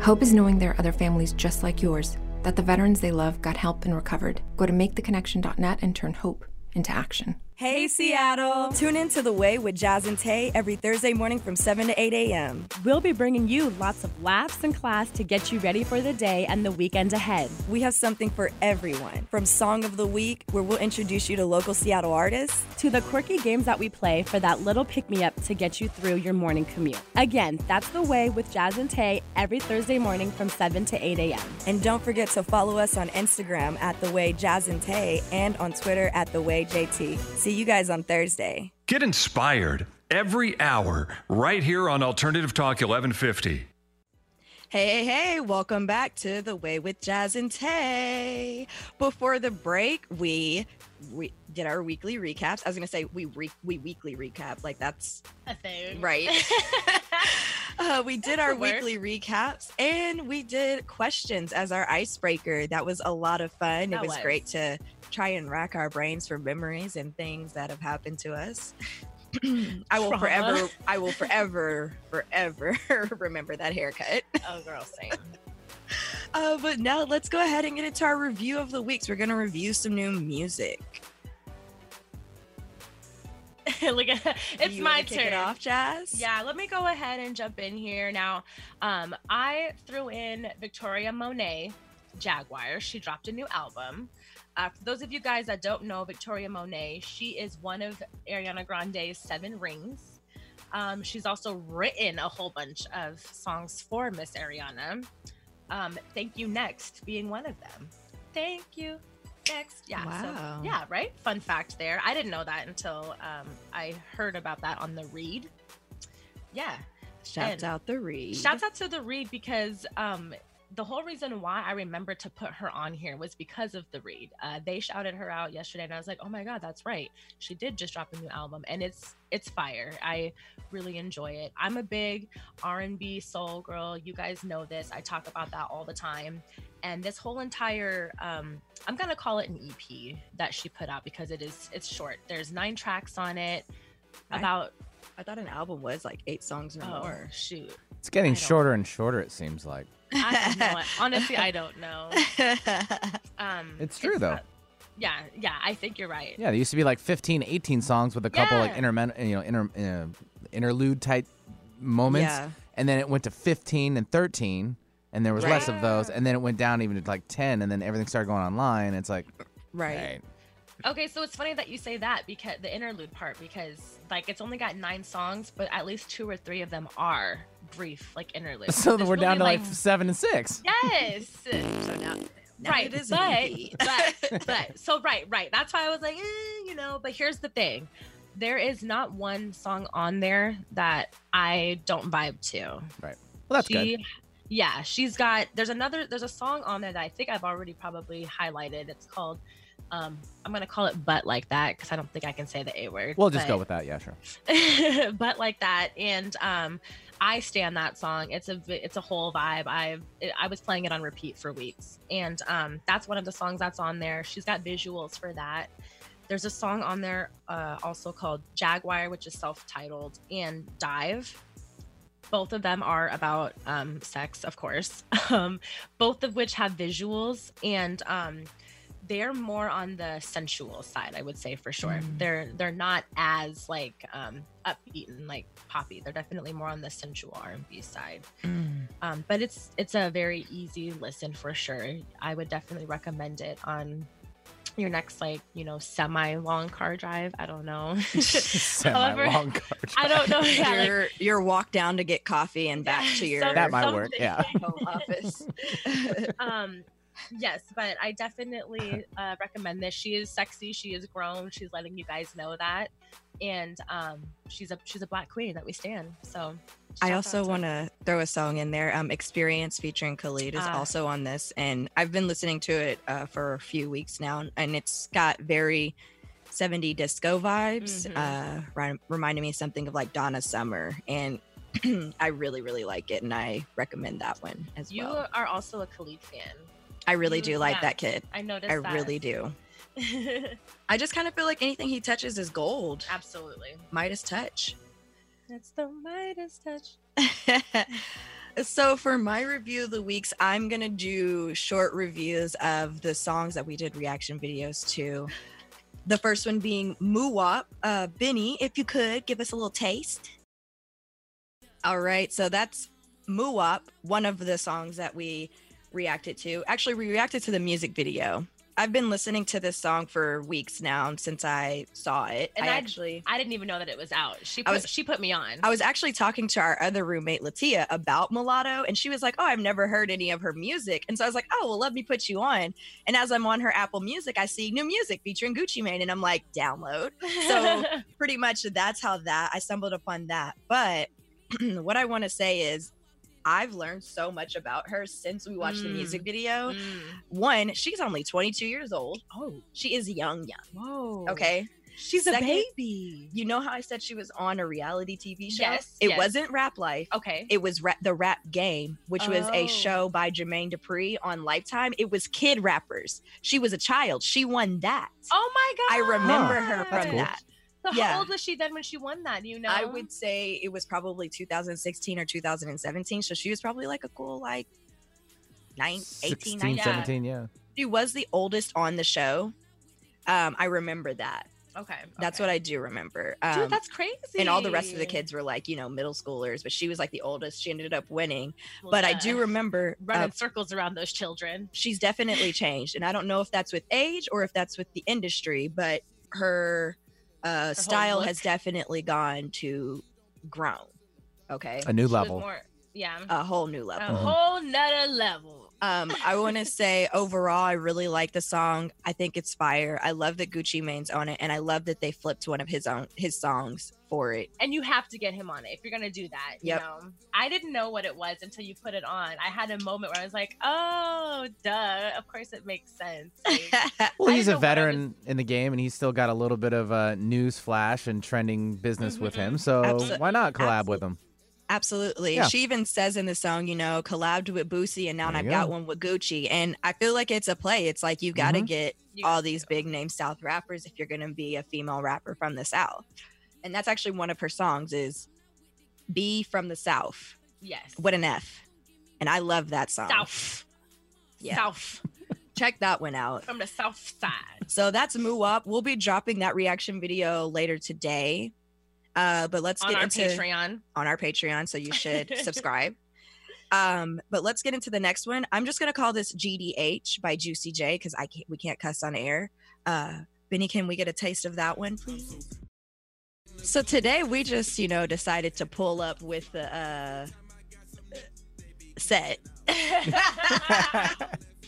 Speaker 12: Hope is knowing there are other families just like yours, that the veterans they love got help and recovered. Go to maketheconnection.net and turn hope into action.
Speaker 13: Hey Seattle! Tune in to The Way with Jazz and Tay every Thursday morning from 7 to 8 a.m.
Speaker 14: We'll be bringing you lots of laughs and class to get you ready for the day and the weekend ahead.
Speaker 13: We have something for everyone from Song of the Week, where we'll introduce you to local Seattle artists,
Speaker 14: to the quirky games that we play for that little pick me up to get you through your morning commute. Again, that's The Way with Jazz and Tay every Thursday morning from 7 to 8 a.m.
Speaker 13: And don't forget to follow us on Instagram at The Way Jazz and Tay and on Twitter at The Way JT. See you guys on Thursday.
Speaker 15: Get inspired every hour right here on Alternative Talk 1150.
Speaker 2: Hey, hey, hey, welcome back to The Way with Jazz and Tay. Before the break, we we did our weekly recaps. I was going to say we re- we weekly recap like that's
Speaker 1: a thing.
Speaker 2: Right. uh, we did our weekly recaps and we did questions as our icebreaker. That was a lot of fun.
Speaker 1: That
Speaker 2: it was,
Speaker 1: was.
Speaker 2: great to try and rack our brains for memories and things that have happened to us. I will
Speaker 1: Trauma.
Speaker 2: forever, I will forever, forever remember that haircut.
Speaker 1: Oh, girl, same.
Speaker 2: Uh, but now let's go ahead and get into our review of the weeks. We're gonna review some new music.
Speaker 1: Look at it's
Speaker 2: you
Speaker 1: my turn.
Speaker 2: it off, Jazz?
Speaker 1: Yeah, let me go ahead and jump in here now. Um, I threw in Victoria Monet, Jaguar. She dropped a new album. Uh, for those of you guys that don't know Victoria Monet, she is one of Ariana Grande's seven rings. Um, she's also written a whole bunch of songs for Miss Ariana. Um, Thank You Next being one of them. Thank you next. Yeah.
Speaker 2: Wow.
Speaker 1: So, yeah, right? Fun fact there. I didn't know that until um, I heard about that on the read. Yeah.
Speaker 2: Shouts
Speaker 1: And
Speaker 2: out the read.
Speaker 1: Shouts out to the read because um, the whole reason why I remember to put her on here was because of the read. Uh, they shouted her out yesterday, and I was like, "Oh my god, that's right! She did just drop a new album, and it's it's fire. I really enjoy it. I'm a big R&B soul girl. You guys know this. I talk about that all the time. And this whole entire um, I'm gonna call it an EP that she put out because it is it's short. There's nine tracks on it. About
Speaker 2: I thought an album was like eight songs or
Speaker 1: oh
Speaker 2: more.
Speaker 1: shoot.
Speaker 3: It's getting shorter and shorter, it seems like.
Speaker 1: I have no, honestly, I don't know. Um,
Speaker 3: It's true, though.
Speaker 1: not- yeah, yeah, I think you're right.
Speaker 3: Yeah, there used to be like 15, 18 songs with a couple like
Speaker 1: Yeah.
Speaker 3: intermen- you know, inter- uh, interlude type moments.
Speaker 2: Yeah.
Speaker 3: And then it went to 15 and 13, and there was less of those. And then it went down even to like 10, and then everything started going online. It's like,
Speaker 2: Right.
Speaker 3: hey,
Speaker 1: Okay, so it's funny that you say that because the interlude part because like it's only got nine songs, but at least two or three of them are brief, like interludes.
Speaker 3: so
Speaker 1: There's
Speaker 3: we're down to
Speaker 1: really,
Speaker 3: like seven and six.
Speaker 1: yes.
Speaker 2: So now, now
Speaker 1: right,
Speaker 2: it is
Speaker 1: but, but but so right, right. That's why I was like, eh, you know. But here's the thing: there is not one song on there that I don't vibe to.
Speaker 3: Right. Well, that's
Speaker 1: she,
Speaker 3: good.
Speaker 1: Yeah, she's got. There's another. There's a song on there that I think I've already probably highlighted. It's called. Um, I'm gonna call it "But Like That" because I don't think I can say the A word.
Speaker 3: We'll just
Speaker 1: but-
Speaker 3: go with that. Yeah, sure.
Speaker 1: but like that and um i stand that song it's a it's a whole vibe i've it, i was playing it on repeat for weeks and um that's one of the songs that's on there she's got visuals for that there's a song on there uh also called jaguar which is self-titled and dive both of them are about um sex of course. Um both of which have visuals and um they're more on the sensual side i would say for sure.
Speaker 2: Mm.
Speaker 1: they're they're not as like um upbeat and like poppy. They're definitely more on the sensual r&b side.
Speaker 2: Mm.
Speaker 1: um but it's it's a very easy listen for sure. I would definitely recommend it on your next like you know semi long car drive i don't know However,
Speaker 3: Semi-long car
Speaker 1: i don't know yeah, like,
Speaker 2: your your walk down to get coffee and back to your
Speaker 3: That might work, yeah.
Speaker 2: home office.
Speaker 1: um yes, but I definitely uh, recommend this. She is sexy. She is grown. She's letting you guys know that, and um, she's a she's a black queen that we stand. So
Speaker 2: I also want to throw a song in there. Um, Experience featuring Khalid is
Speaker 1: Ah.
Speaker 2: also on this, and I've been listening to it uh, for a few weeks now, and it's got very 70 disco vibes,
Speaker 1: Mhm.
Speaker 2: uh, reminding me something of like Donna Summer, and I really, really like it, and I recommend that one as
Speaker 1: you
Speaker 2: well.
Speaker 1: You are also a Khalid fan.
Speaker 2: I really do like
Speaker 1: yeah,
Speaker 2: that kid.
Speaker 1: I noticed that.
Speaker 2: I
Speaker 1: that.
Speaker 2: really do. I just kind of feel like anything he touches is gold.
Speaker 1: Absolutely.
Speaker 2: Midas touch.
Speaker 1: That's the Midas touch.
Speaker 2: so for my review of the weeks, I'm gonna do short reviews of the songs that we did reaction videos to. The first one being Muwop. Uh, Benny, if you could give us a little taste. All right, so that's Muwop, one of the songs that we reacted to. Actually, we reacted to the music video. I've been listening to this song for weeks now since I saw it.
Speaker 1: And
Speaker 2: I
Speaker 1: I
Speaker 2: actually
Speaker 1: I didn't even know that it was out. She put,
Speaker 2: was-
Speaker 1: she put me on.
Speaker 2: I was actually talking to our other roommate, Latia, about Mulatto, and she was like, Oh, I've never heard any of her music. And so I was like, Oh, well, let me put you on. And as I'm on her Apple Music, I see new music featuring Gucci Mane, and I'm like, Download. So pretty much that's how that I stumbled upon that. But what I want to say is, I've learned so much about her since we watched the
Speaker 1: Mm.
Speaker 2: music video.
Speaker 1: Mm.
Speaker 2: One, she's only 22 years old.
Speaker 1: Oh,
Speaker 2: she is young, young.
Speaker 1: Whoa.
Speaker 2: Okay.
Speaker 1: She's a baby.
Speaker 2: You know how I said she was on a reality TV show?
Speaker 1: Yes,
Speaker 2: It
Speaker 1: yes.
Speaker 2: wasn't Rap Life.
Speaker 1: Okay.
Speaker 2: It was rap, the Rap Game, which was
Speaker 1: Oh.
Speaker 2: a show by Jermaine Dupri on Lifetime. It was kid rappers. She was a child. She won that.
Speaker 1: Oh my god.
Speaker 2: I remember
Speaker 3: Huh,
Speaker 2: her from
Speaker 3: cool.
Speaker 2: that.
Speaker 1: So
Speaker 2: yeah.
Speaker 1: how old was she then when she won that? You know,
Speaker 2: I would say it was probably 2016 or 2017. So she was probably like a cool, like, nine, 18,
Speaker 3: 16,
Speaker 2: 19.
Speaker 3: 17, yeah.
Speaker 2: She was the oldest on the show. Um, I remember that.
Speaker 1: Okay.
Speaker 2: That's what I do remember. Um,
Speaker 1: Dude, that's crazy.
Speaker 2: and all the rest of the kids were like, you know, middle schoolers, but she was like the oldest. She ended up winning. but I do remember
Speaker 1: running
Speaker 2: uh,
Speaker 1: circles around those children.
Speaker 2: she's definitely changed. And I don't know if that's with age or if that's with the industry, but her uh, style has definitely gone to grown. Okay.
Speaker 3: A new level.
Speaker 1: more- yeah.
Speaker 2: A whole new level.
Speaker 1: A
Speaker 2: level.
Speaker 1: whole nother level.
Speaker 2: Um, I want to say overall, I really like the song. I think it's fire. I love that Gucci Mane's on it, and I love that they flipped one of his own his songs for it.
Speaker 1: And you have to get him on it if you're gonna do that. You know, I didn't know what it was until you put it on. I had a moment where I was like, "Oh, duh! Of course it makes sense." Like,
Speaker 3: Well, he's a
Speaker 1: know what
Speaker 3: veteran in the game, and he's still got a little bit of uh, news flash and trending business with him. So
Speaker 2: Abso-
Speaker 3: why not collab with him?
Speaker 2: Absolutely.
Speaker 3: Yeah.
Speaker 2: She even says in the song, you know, collabed with Boosie and now
Speaker 3: There
Speaker 2: I've
Speaker 3: you
Speaker 2: got one with Gucci. And I feel like it's a play. It's like you got to
Speaker 3: Mhm.
Speaker 2: get all these big name South rappers if you're going to be a female rapper from the South. And that's actually one of her songs is Be from the South
Speaker 1: yes.
Speaker 2: What an F. And I love that song.
Speaker 1: South.
Speaker 2: Yeah.
Speaker 1: South.
Speaker 2: Check that one out.
Speaker 1: From the south side.
Speaker 2: So that's Muwop. We'll be dropping that reaction video later today. Uh, but let's
Speaker 1: On
Speaker 2: get
Speaker 1: our
Speaker 2: into
Speaker 1: Patreon.
Speaker 2: on our Patreon, so you should subscribe. Um, but let's get into the next one. I'm just gonna call this GDH by Juicy J because I can't we can't cuss on air. Uh, Benny, can we get a taste of that one, please? So today we just you know decided to pull up with the uh, set.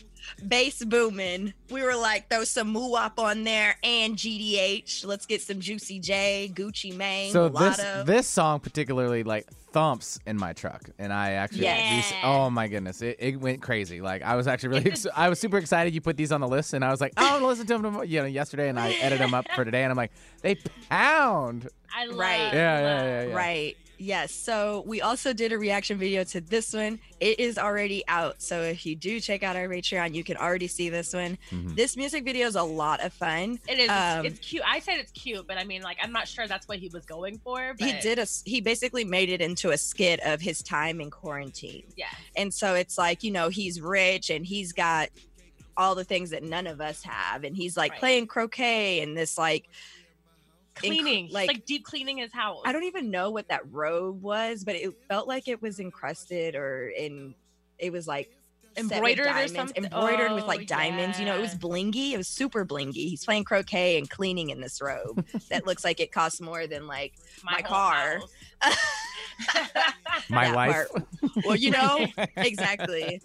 Speaker 2: Bass booming. We were like, throw some Moop on there and GDH. Let's get some Juicy J, Gucci Mane,
Speaker 3: So this
Speaker 2: Mulatto.
Speaker 3: this song particularly like thumps in my truck, and I actually
Speaker 2: Yes.
Speaker 3: these- oh my goodness, it, it went crazy. Like I was actually really ex- I was super excited you put these on the list, and I was like, oh, I'm gonna listen to them tomorrow- you know yesterday, and I edited them up for today, and I'm like, they pound.
Speaker 1: I love.
Speaker 2: Right.
Speaker 3: Yeah, yeah, yeah, yeah.
Speaker 2: Right. Yes. So we also did a reaction video to this one. It is already out. So if you do check out our Patreon, you can already see this one.
Speaker 3: Mhm.
Speaker 2: This music video is a lot of fun.
Speaker 1: It is.
Speaker 2: Um,
Speaker 1: it's cute. I said it's cute, but I mean, like, I'm not sure that's what he was going for. But
Speaker 2: he did a. he basically made it into a skit of his time in quarantine.
Speaker 1: Yeah.
Speaker 2: And so it's like, you know, he's rich and he's got all the things that none of us have and he's like
Speaker 1: Right.
Speaker 2: playing croquet and this like inc-
Speaker 1: Cleaning, He's,
Speaker 2: like
Speaker 1: like, deep cleaning his house.
Speaker 2: I don't even know what that robe was, but it felt like it was encrusted or in it was like set with
Speaker 1: Embroidered or something?
Speaker 2: embroidered with
Speaker 1: Oh,
Speaker 2: like diamonds. You know, it was blingy. It was super blingy. He's playing croquet and cleaning in this robe that looks like it costs more than like my,
Speaker 1: whole
Speaker 2: car.
Speaker 3: My
Speaker 2: That
Speaker 3: wife.
Speaker 2: part. Well, you know exactly.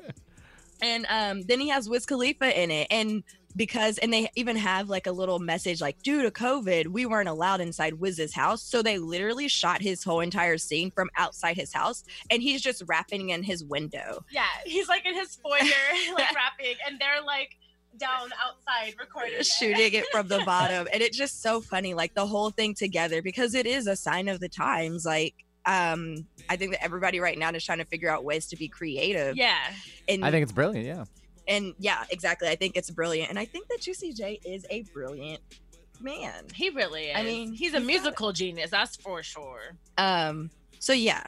Speaker 2: and um, then he has Wiz Khalifa in it, and because and they even have like a little message like due to COVID, we weren't allowed inside Wiz's house, so they literally shot his whole entire scene from outside his house, and he's just rapping in his window.
Speaker 1: Yeah, he's like in his foyer, like rapping, and they're like down outside recording, it.
Speaker 2: shooting it from the bottom and it's just so funny like the whole thing together because it is a sign of the times like um i think that everybody right now is trying to figure out ways to be creative
Speaker 1: Yeah.
Speaker 2: and
Speaker 3: I think it's brilliant. Yeah.
Speaker 2: And yeah exactly i think it's brilliant and i think that juicy j is a brilliant man
Speaker 1: He really is.
Speaker 2: I mean,
Speaker 1: he's a musical genius, that's for sure.
Speaker 2: um so yeah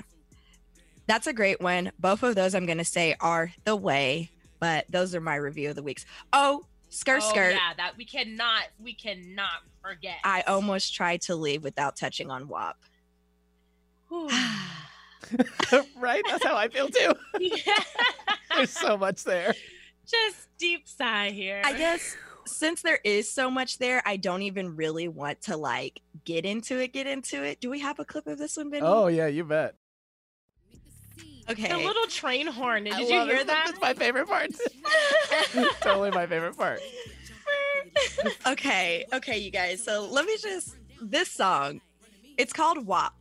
Speaker 2: that's a great one both of those i'm gonna say are the way but those are my review of the weeks oh skirt
Speaker 1: oh,
Speaker 2: skirt
Speaker 1: Yeah, that we cannot, we cannot forget.
Speaker 2: i almost tried to leave without touching on wap
Speaker 3: right? That's how I feel too. There's so much there.
Speaker 1: Just deep sigh here.
Speaker 2: I guess since there is so much there, I don't even really want to like get into it. Get into it. Do we have a clip of this one, Benny?
Speaker 3: Oh yeah, you bet.
Speaker 2: okay.
Speaker 1: The little train horn. Did
Speaker 3: I
Speaker 1: you hear
Speaker 3: it.
Speaker 1: that?
Speaker 3: That's my favorite part. totally my favorite part.
Speaker 2: okay, okay, you guys. So let me just this song. It's called WAP.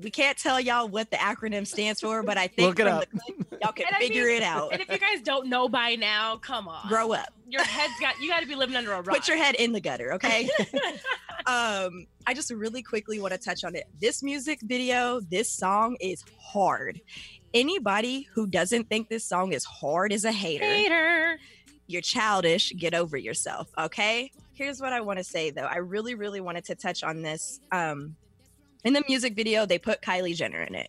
Speaker 2: We can't tell y'all what the acronym stands for, but I think
Speaker 3: Look it
Speaker 2: from
Speaker 3: up.
Speaker 2: the clip, y'all can
Speaker 1: And I
Speaker 2: figure
Speaker 1: mean,
Speaker 2: it out.
Speaker 1: And if you guys don't know by now, come on.
Speaker 2: Grow up.
Speaker 1: Your head's got you got to be living under a rock.
Speaker 2: Put your head in the gutter, okay? um, I just really quickly want to touch on it. This music video, this song is hard. Anybody who doesn't think this song is hard is a hater.
Speaker 1: Hater.
Speaker 2: You're childish. Get over yourself, okay? Here's what I want to say though. I really, really wanted to touch on this. Um, in the music video, they put Kylie Jenner in it.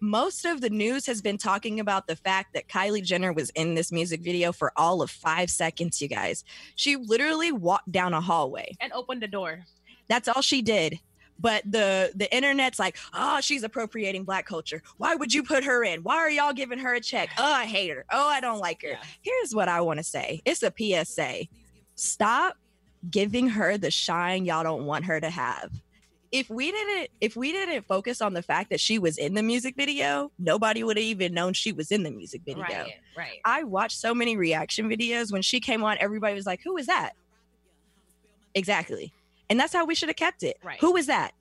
Speaker 2: Most of the news has been talking about the fact that Kylie Jenner was in this music video for all of five seconds, you guys. She literally walked down a hallway.
Speaker 1: and opened the door.
Speaker 2: That's all she did. But the the internet's like, oh, she's appropriating black culture. Why would you put her in? Why are y'all giving her a check? Oh, I hate her. Oh, I don't like her. Here's what I want to say. It's a PSA. Stop giving her the shine y'all don't want her to have. If we didn't if we didn't focus on the fact that she was in the music video, nobody would have even known she was in the music video.
Speaker 1: Right, right.
Speaker 2: I watched so many reaction videos when she came on, everybody was like, Who is that? Exactly. And that's how we should have kept it.
Speaker 1: Right.
Speaker 2: Who is that?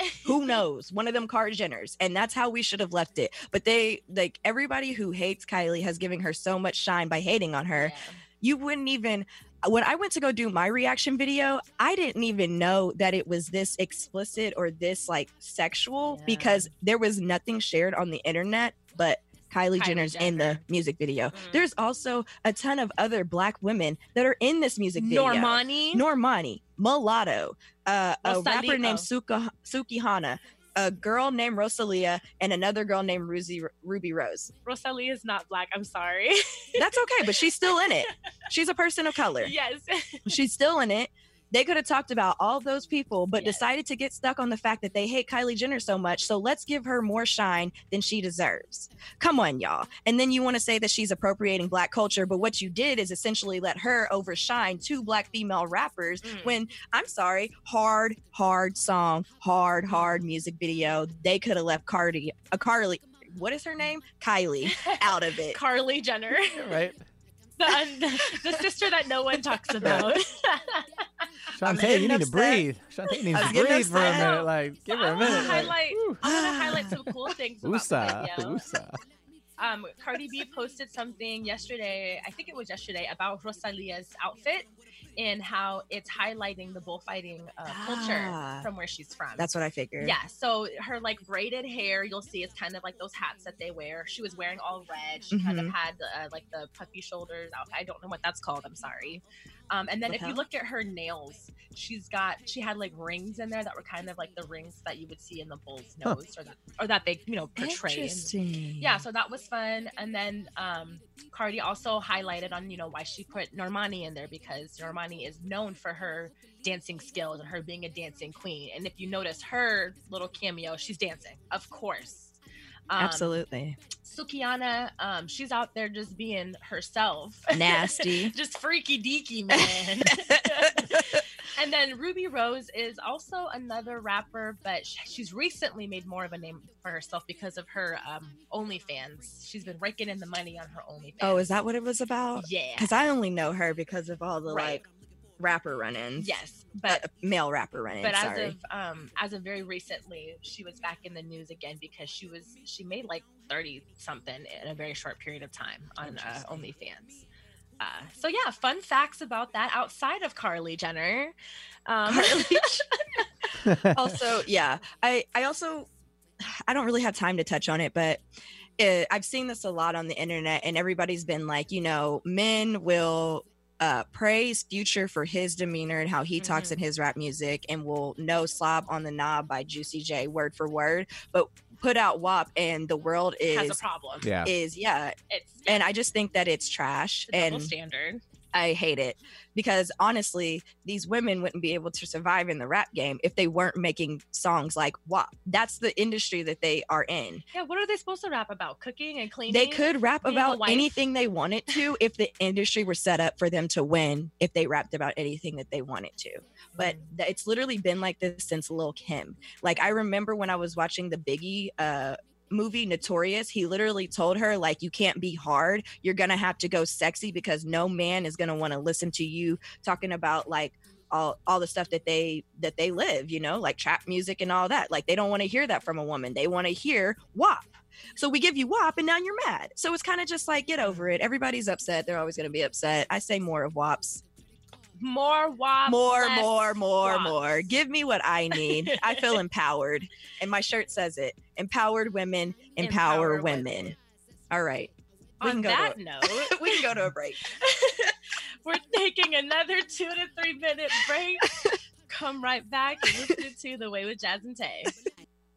Speaker 2: Who knows? One of them Kar-Jenners. And that's how we should have left it. But they like everybody who hates Kylie has given her so much shine by hating on her. You wouldn't even when I went to go do my reaction video, I didn't even know that it was this explicit or this like sexual because there was nothing shared on the internet but Kylie,
Speaker 1: Kylie
Speaker 2: Jenner's in the music video. There's also a ton of other black women that are in this music video.
Speaker 1: Normani?
Speaker 2: Normani, Mulatto, uh, a rapper named. Suka, Sukihana, a girl named Rosalia, and another girl named Rubi, Rubi Rose.
Speaker 1: Rosalia is not black. I'm sorry.
Speaker 2: That's okay, but she's still in it. She's a person of color.
Speaker 1: yes.
Speaker 2: She's still in it. They could have talked about all those people, but decided to get stuck on the fact that they hate Kylie Jenner so much. So let's give her more shine than she deserves. Come on, y'all. And then you want to say that she's appropriating black culture, but what you did is essentially let her overshine two black female rappers mm. when I'm sorry, hard, hard song, hard, hard music video. They could have left Cardi, a Carly, what is her name? Kylie out of it.
Speaker 1: Carly Jenner.
Speaker 3: Right.
Speaker 1: The, the sister that no one talks about.
Speaker 3: Shantae, you need to breathe. Shantae needs to
Speaker 2: getting
Speaker 3: breathe for a minute. Like, give her a
Speaker 1: I want to
Speaker 3: minute. Like,
Speaker 1: highlight. I want to highlight some cool things about the
Speaker 3: Woosah,
Speaker 1: video.
Speaker 3: woosah.
Speaker 1: um, Cardi B posted something yesterday, I think it was yesterday, about Rosalia's outfit and how it's highlighting the bullfighting uh,
Speaker 2: Ah.
Speaker 1: culture from where she's from.
Speaker 2: That's what I figured.
Speaker 1: Yeah, so her like braided hair, you'll see it's kind of like those hats that they wear. She was wearing all red. She kind of
Speaker 2: Mhm.
Speaker 1: had uh, like the puffy shoulders. I don't know what that's called. I'm sorry. Um, and then if you
Speaker 2: Lapel?
Speaker 1: look at her nails, she's got she had like rings in there that were kind of like the rings that you would see in the bull's
Speaker 2: Huh.
Speaker 1: nose, or that or that they you know portray.
Speaker 2: Interesting.
Speaker 1: yeah, so that was fun. And then um, Cardi also highlighted on you know why she put Normani in there because Normani is known for her dancing skills and her being a dancing queen. And if you notice her little cameo, she's dancing, of course. Um,
Speaker 2: Absolutely.
Speaker 1: Sukihana, um, she's out there just being herself.
Speaker 2: Nasty.
Speaker 1: just freaky deaky, man. and then Rubi Rose is also another rapper, but she's recently made more of a name for herself because of her um, OnlyFans. She's been raking in the money on her OnlyFans.
Speaker 2: Oh, is that what it was about?
Speaker 1: Yeah.
Speaker 2: Because I only know her because of all the
Speaker 1: Right.
Speaker 2: like rapper run-ins.
Speaker 1: Yes, but
Speaker 2: Uh, male rapper run-ins.
Speaker 1: but as of um as of very recently she was back in the news again because she was she made like 30 something in a very short period of time on uh, onlyfans uh, so yeah fun facts about that outside of carly jenner um,
Speaker 2: also, yeah, I I also I don't really have time to touch on it, but uh I've seen this a lot on the internet, and everybody's been like, you know, men will uh, praise Future for his demeanor and how he talks
Speaker 1: Mm-hmm.
Speaker 2: in his rap music, and will know "Slob on the Knob" by Juicy J word for word, but put out WAP, and the world is
Speaker 1: has a problem
Speaker 3: Yeah.
Speaker 2: is yeah,
Speaker 1: it's
Speaker 2: and I just think that it's trash
Speaker 1: a double
Speaker 2: and
Speaker 1: standard
Speaker 2: I hate it because honestly, these women wouldn't be able to survive in the rap game if they weren't making songs like WAP. That's the industry that they are in.
Speaker 1: yeah what are they supposed to rap about cooking and cleaning
Speaker 2: They could rap about anything they wanted to if the industry were set up for them to win, if they rapped about anything that they wanted to. But
Speaker 1: Mm.
Speaker 2: it's literally been like this since Lil Kim. Like I remember when I was watching the Biggie uh movie Notorious, he literally told her like you can't be hard. You're going to have to go sexy because no man is going to want to listen to you talking about like all, all the stuff that they that they live, you know, like trap music and all that. Like they don't want to hear that from a woman. They want to hear WAP. So we give you WAP and now you're mad. So it's kind of just like get over mm. it. Everybody's upset. They're always going to be upset. I say more of WAPs.
Speaker 1: More wop
Speaker 2: More, more, more,
Speaker 1: wop.
Speaker 2: more. Give me what I need. I feel empowered. And my shirt says it. Empowered women empower,
Speaker 1: Empower
Speaker 2: women.
Speaker 1: women.
Speaker 2: All right. We
Speaker 1: on
Speaker 2: can go
Speaker 1: that
Speaker 2: to,
Speaker 1: note
Speaker 2: we can go to a break.
Speaker 1: we're taking another two to three minute break come right back and listen to the way with jazz and tay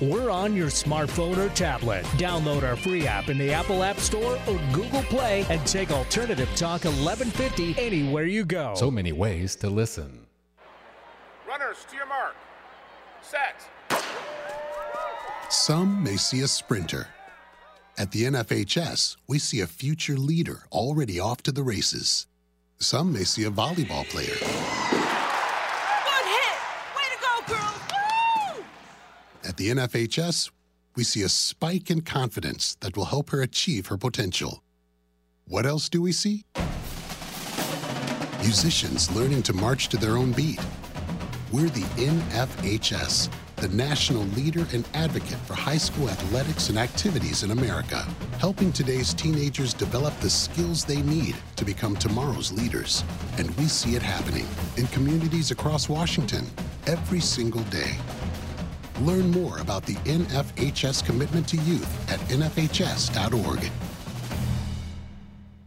Speaker 7: we're on your smartphone or tablet. Download our free app in the Apple App Store or Google Play and take Alternative Talk 1150 anywhere you go.
Speaker 3: So many ways to listen.
Speaker 16: Runners to your mark. Set.
Speaker 17: Some may see a sprinter. At the NFHS, we see a future leader already off to the races. Some may see a volleyball player. At the NFHS, we see a spike in confidence that will help her achieve her potential. What else do we see? Musicians learning to march to their own beat. We're the NFHS, the national leader and advocate for high school athletics and activities in America, helping today's teenagers develop the skills they need to become tomorrow's leaders. And we see it happening in communities across Washington every single day. Learn more about the NFHS commitment to youth at nfhs.org.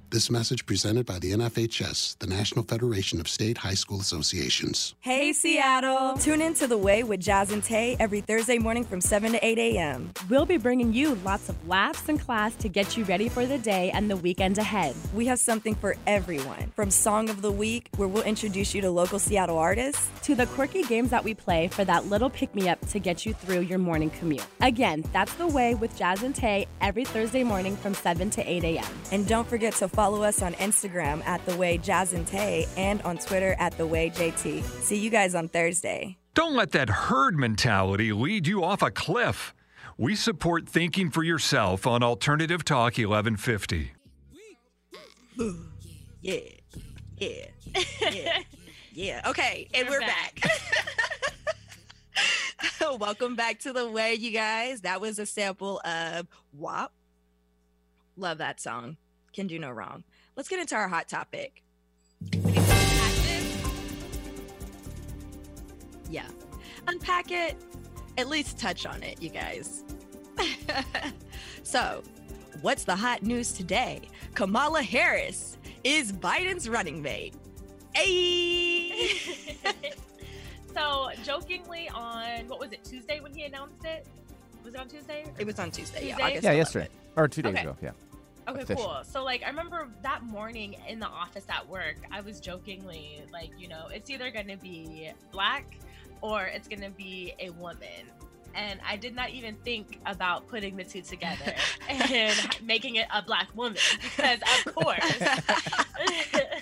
Speaker 17: This message presented by the NFHS, the National Federation of State High School Associations.
Speaker 13: Hey, Seattle! Tune in to The Way with Jazz and Tay every Thursday morning from 7 to 8 a.m.
Speaker 14: We'll be bringing you lots of laughs and class to get you ready for the day and the weekend ahead.
Speaker 13: We have something for everyone from Song of the Week, where we'll introduce you to local Seattle artists,
Speaker 14: to the quirky games that we play for that little pick me up to get you through your morning commute. Again, that's The Way with Jazz and Tay every Thursday morning from 7 to 8 a.m.
Speaker 13: And don't forget to follow us on Instagram at The Way Jazz and Tay and on Twitter at The Way JT. See you guys on Thursday.
Speaker 15: Don't let that herd mentality lead you off a cliff. We support thinking for yourself on Alternative Talk 1150.
Speaker 2: Yeah. Yeah. Yeah. yeah. Okay. And we're, back. Welcome back to the way, you guys. That was a sample of WAP. Love that song. Can do no wrong. Let's get into our hot topic. Yeah. Unpack it. At least touch on it, you guys. so, what's the hot news today? Kamala Harris is Biden's running mate. Hey!
Speaker 1: so jokingly on what was it Tuesday when he announced it? Was it on Tuesday?
Speaker 2: It was on Tuesday. Yeah, August
Speaker 3: Yeah,
Speaker 2: 11th.
Speaker 3: yesterday or two days
Speaker 1: Okay.
Speaker 3: ago. Yeah.
Speaker 1: Okay,
Speaker 3: official.
Speaker 1: cool. So like I remember that morning in the office at work, I was jokingly like, you know, it's either going to be black or it's going to be a woman. And I did not even think about putting the two together and making it a black woman because of course.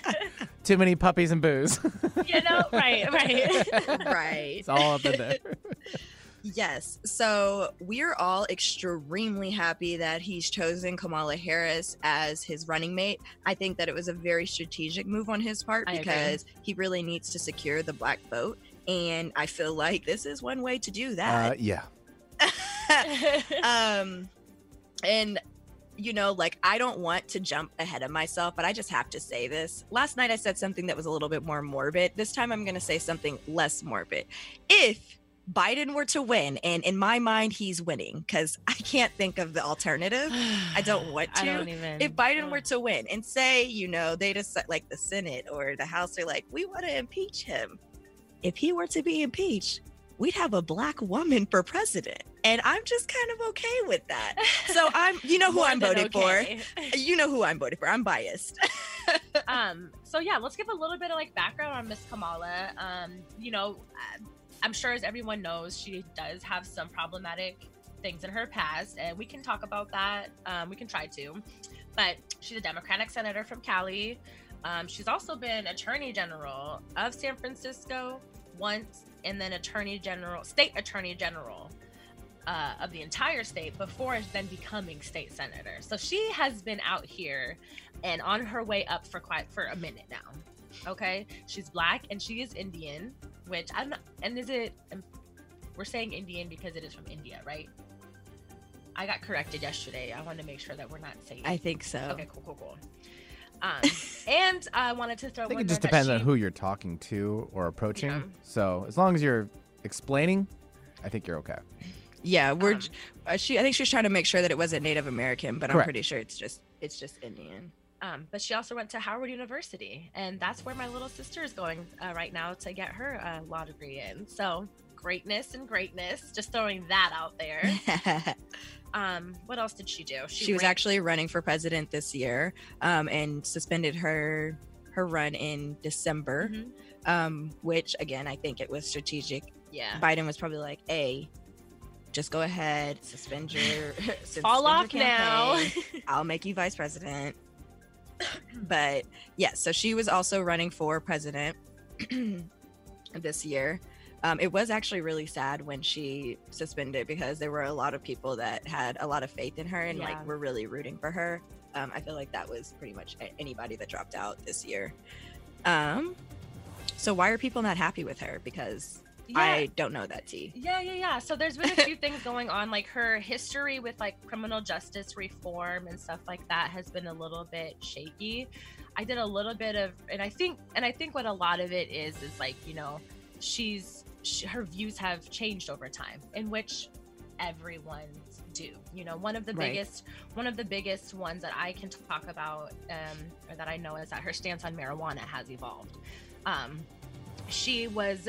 Speaker 3: Too many puppies and booze.
Speaker 1: you know, right, right.
Speaker 2: right.
Speaker 3: it's all up in there.
Speaker 2: Yes. So we're all extremely happy that he's chosen Kamala Harris as his running mate. I think that it was a very strategic move on his part
Speaker 1: I agree.
Speaker 2: because he really needs to secure the black vote. And I feel like this is one way to do that.
Speaker 3: Uh, yeah.
Speaker 2: um and you know like i don't want to jump ahead of myself but i just have to say this last night i said something that was a little bit more morbid this time i'm going to say something less morbid if biden were to win and in my mind he's winning because i can't think of the alternative i don't want to
Speaker 1: I don't even-
Speaker 2: if biden were to win and say you know they just like the senate or the house are like we want to impeach him if he were to be impeached we'd have a black woman for president. And I'm just kind of okay with that. So I'm, you know who I'm voting
Speaker 1: okay.
Speaker 2: for. You know who I'm voting for. I'm biased.
Speaker 1: um so yeah let's give a little bit of like background on miss kamala um you know uh, i'm sure as everyone knows she does have some problematic things in her past and we can talk about that um we can try to but she's a democratic senator from cali um, she's also been attorney general of san francisco once and then attorney general state attorney general uh, of the entire state before then becoming state senator. So she has been out here and on her way up for quite for a minute now. Okay, she's black and she is Indian, which I'm not. And is it? um, We're saying Indian because it is from India, right? I got corrected yesterday. I want to make sure that we're not saying.
Speaker 2: I think so.
Speaker 1: Okay, cool, cool, cool. Um, and I wanted to throw.
Speaker 3: I think
Speaker 1: one
Speaker 3: it just
Speaker 1: there that
Speaker 3: depends on who you're talking to or approaching.
Speaker 1: Yeah.
Speaker 3: So as long as you're explaining, I think you're okay.
Speaker 2: yeah, we're. j- uh, she. I think she's trying to make sure that it wasn't Native American, but I'm pretty sure it's just it's just Indian.
Speaker 1: Um, but she also went to Howard University, and that's where my little sister is going uh, right now to get her uh, law degree in. So greatness and greatness. Just throwing that out there. um, what else did she do?
Speaker 2: She was
Speaker 1: ran-
Speaker 2: actually running for president this year, um, and suspended her her run in December. Um, which again, I think it was strategic.
Speaker 1: Yeah.
Speaker 2: Biden was probably like, "A, just go ahead, suspend your suspend
Speaker 1: Fall
Speaker 2: your
Speaker 1: off now."
Speaker 2: I'll make you vice president." But yeah, so she was also running for president this year. Um, it was actually really sad when she suspended because there were a lot of people that had a lot of faith in her and
Speaker 1: Yeah.
Speaker 2: like were really rooting for her. Um, I feel like that was pretty much anybody that dropped out this year. Um, so why are people not happy with her? Because I don't know that T.
Speaker 1: Yeah, yeah, yeah. So there's been a few things going on. Like her history with like criminal justice reform and stuff like that has been a little bit shaky. I did a little bit of, and I think, and I think what a lot of it is is like you know, she's she, her views have changed over time, in which everyone's do. You know, one of the
Speaker 2: Right.
Speaker 1: biggest, one of the biggest ones that I can talk about, um, or that I know is that her stance on marijuana has evolved. Um, she was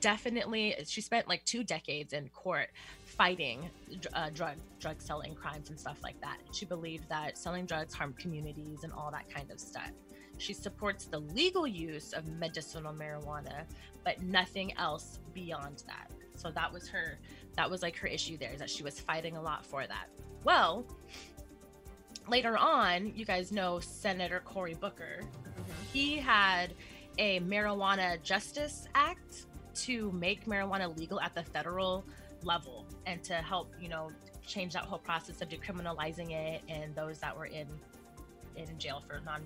Speaker 1: definitely she spent like two decades in court fighting uh, drug drug selling crimes and stuff like that. She believed that selling drugs harmed communities and all that kind of stuff. She supports the legal use of medicinal marijuana but nothing else beyond that. So that was her that was like her issue there is that she was fighting a lot for that. Well later on you guys know senator cory booker. He had a marijuana justice act to make marijuana legal at the federal level and to help you know change that whole process of decriminalizing it and those that were in in jail for non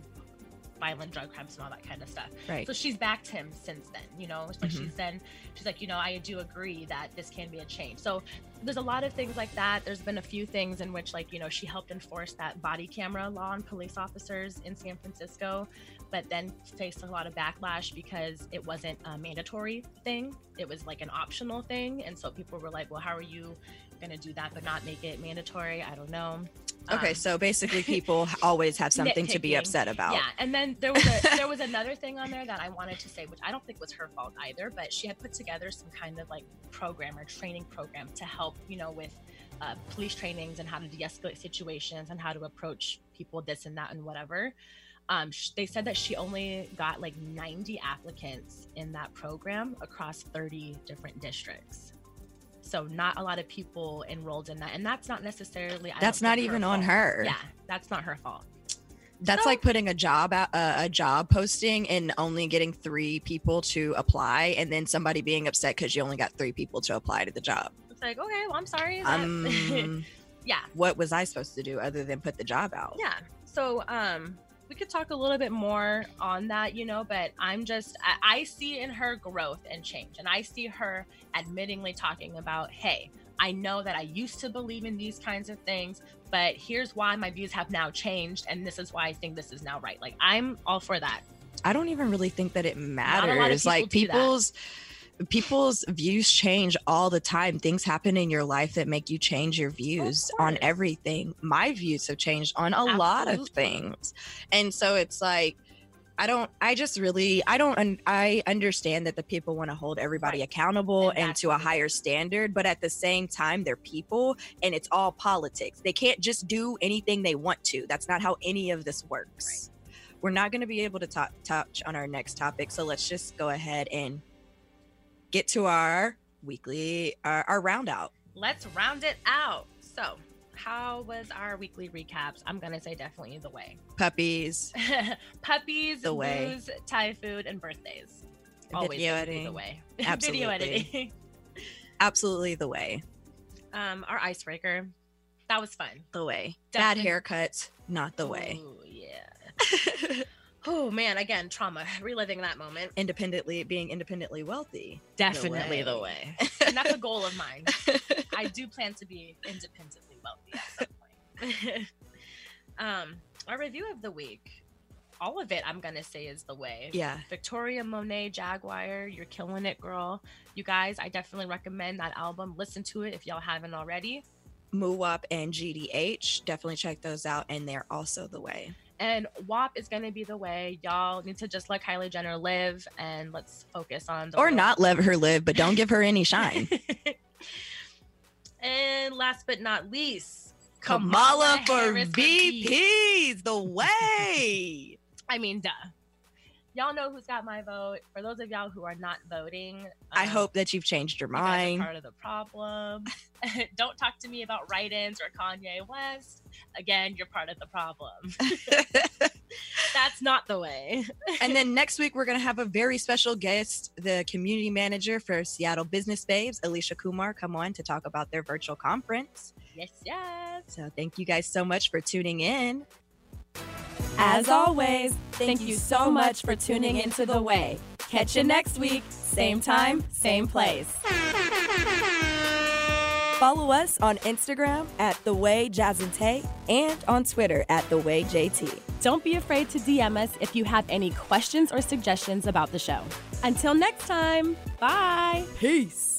Speaker 1: violent drug crimes and all that kind of stuff.
Speaker 2: Right.
Speaker 1: so she's backed him since then you know? So
Speaker 2: Mhm.
Speaker 1: she's then she's like you know i do agree that this can be a change. So there's a lot of things like that. There's been a few things in which like you know she helped enforce that body camera law on police officers in san francisco but then faced a lot of backlash because it wasn't a mandatory thing. It was like an optional thing. And so people were like well how are you going to do that but not make it mandatory? I don't know.
Speaker 2: Okay,
Speaker 1: Um,
Speaker 2: so basically, people always have something to be upset about.
Speaker 1: Yeah, and then there was a, there was another thing on there that I wanted to say, which I don't think was her fault either, but she had put together some kind of like program or training program to help, you know, with uh, police trainings and how to de-escalate situations and how to approach people, this and that and whatever. Um, sh- they said that she only got like 90 applicants in that program across 30 different districts. So not a lot of people enrolled in that, and that's not necessarily. I
Speaker 2: That's not even on
Speaker 1: fault.
Speaker 2: her.
Speaker 1: Yeah, that's not her fault.
Speaker 2: That's like putting a job out, uh, a job posting and only getting three people to apply, and then somebody being upset because you only got three people to apply to the job.
Speaker 1: It's like, okay, well, I'm sorry. that-
Speaker 2: Um,
Speaker 1: yeah,
Speaker 2: what was I supposed to do other than put the job out?
Speaker 1: yeah. So, um, we could talk a little bit more on that, you know, but I'm just, I, I see in her growth and change, and I see her admittingly talking about, hey, I know that I used to believe in these kinds of things, but here's why my views have now changed, and this is why I think this is now right. Like, I'm all for that.
Speaker 2: I don't even really think that it
Speaker 1: a lot of
Speaker 2: matters. Like
Speaker 1: people's that.
Speaker 2: People's views change all the time. Things happen in your life that make you change your views on everything. My views have changed on a lot of things. And so it's like I don't I just really I don't un, I understand that the people want to hold everybody accountable and to a higher standard, but at the same time they're people and it's all politics. They can't just do anything they want to. That's not how any of this works. We're not going to be able to talk, touch on our next topic, so let's just go ahead and get to our weekly our, our round out.
Speaker 1: Let's round it out. So, how was our weekly recaps? I'm gonna say definitely the way.
Speaker 2: Puppies,
Speaker 1: Puppies,
Speaker 2: The way.
Speaker 1: booze, Thai food, and birthdays. Always
Speaker 2: video editing.
Speaker 1: the way.
Speaker 2: Absolutely.
Speaker 1: Video editing.
Speaker 2: Absolutely the way.
Speaker 1: um, our icebreaker. That was fun.
Speaker 2: The way.
Speaker 1: Definitely-
Speaker 2: Bad haircuts, not the way.
Speaker 1: Ooh, yeah. oh man, again, trauma. Reliving that moment.
Speaker 2: Independently being independently wealthy.
Speaker 1: Definitely the way. and that's a goal of mine. I do plan to be independently wealthy at some point. um, our review of the week. All of it, I'm gonna say, is the way.
Speaker 2: Yeah.
Speaker 1: Victoria Monet Jaguar, you're killing it, girl. You guys, I definitely recommend that album. Listen to it if y'all haven't already.
Speaker 2: Muwop and GDH. Definitely check those out, and they're also the way.
Speaker 1: And WAP is gonna be the way. Y'all need to just let Kylie Jenner live, and let's focus on
Speaker 2: Or
Speaker 1: real-
Speaker 2: not let her live, but don't give her any shine.
Speaker 1: And last but not least,
Speaker 2: Kamala for VPs, the way.
Speaker 1: I mean, duh. Y'all know who's got my vote. For those of y'all who are not voting,
Speaker 2: I
Speaker 1: um,
Speaker 2: hope that you've changed your
Speaker 1: you
Speaker 2: mind.
Speaker 1: part of the problem. Don't talk to me about write-ins or Kanye West. Again, you're part of the problem. That's not the way.
Speaker 2: and then next week we're gonna have a very special guest, the community manager for Seattle Business Babes, Alicia Kumar, come on to talk about their virtual conference.
Speaker 1: Yes, yes.
Speaker 2: So thank you guys so much for tuning in.
Speaker 14: As always, thank you so much for tuning into The Way. Catch you next week, same time, same place.
Speaker 13: Follow us on Instagram at The Way Jazz and Tay and on Twitter at The Way JT.
Speaker 14: Don't be afraid to DM us if you have any questions or suggestions about the show. Until next time, bye.
Speaker 13: Peace.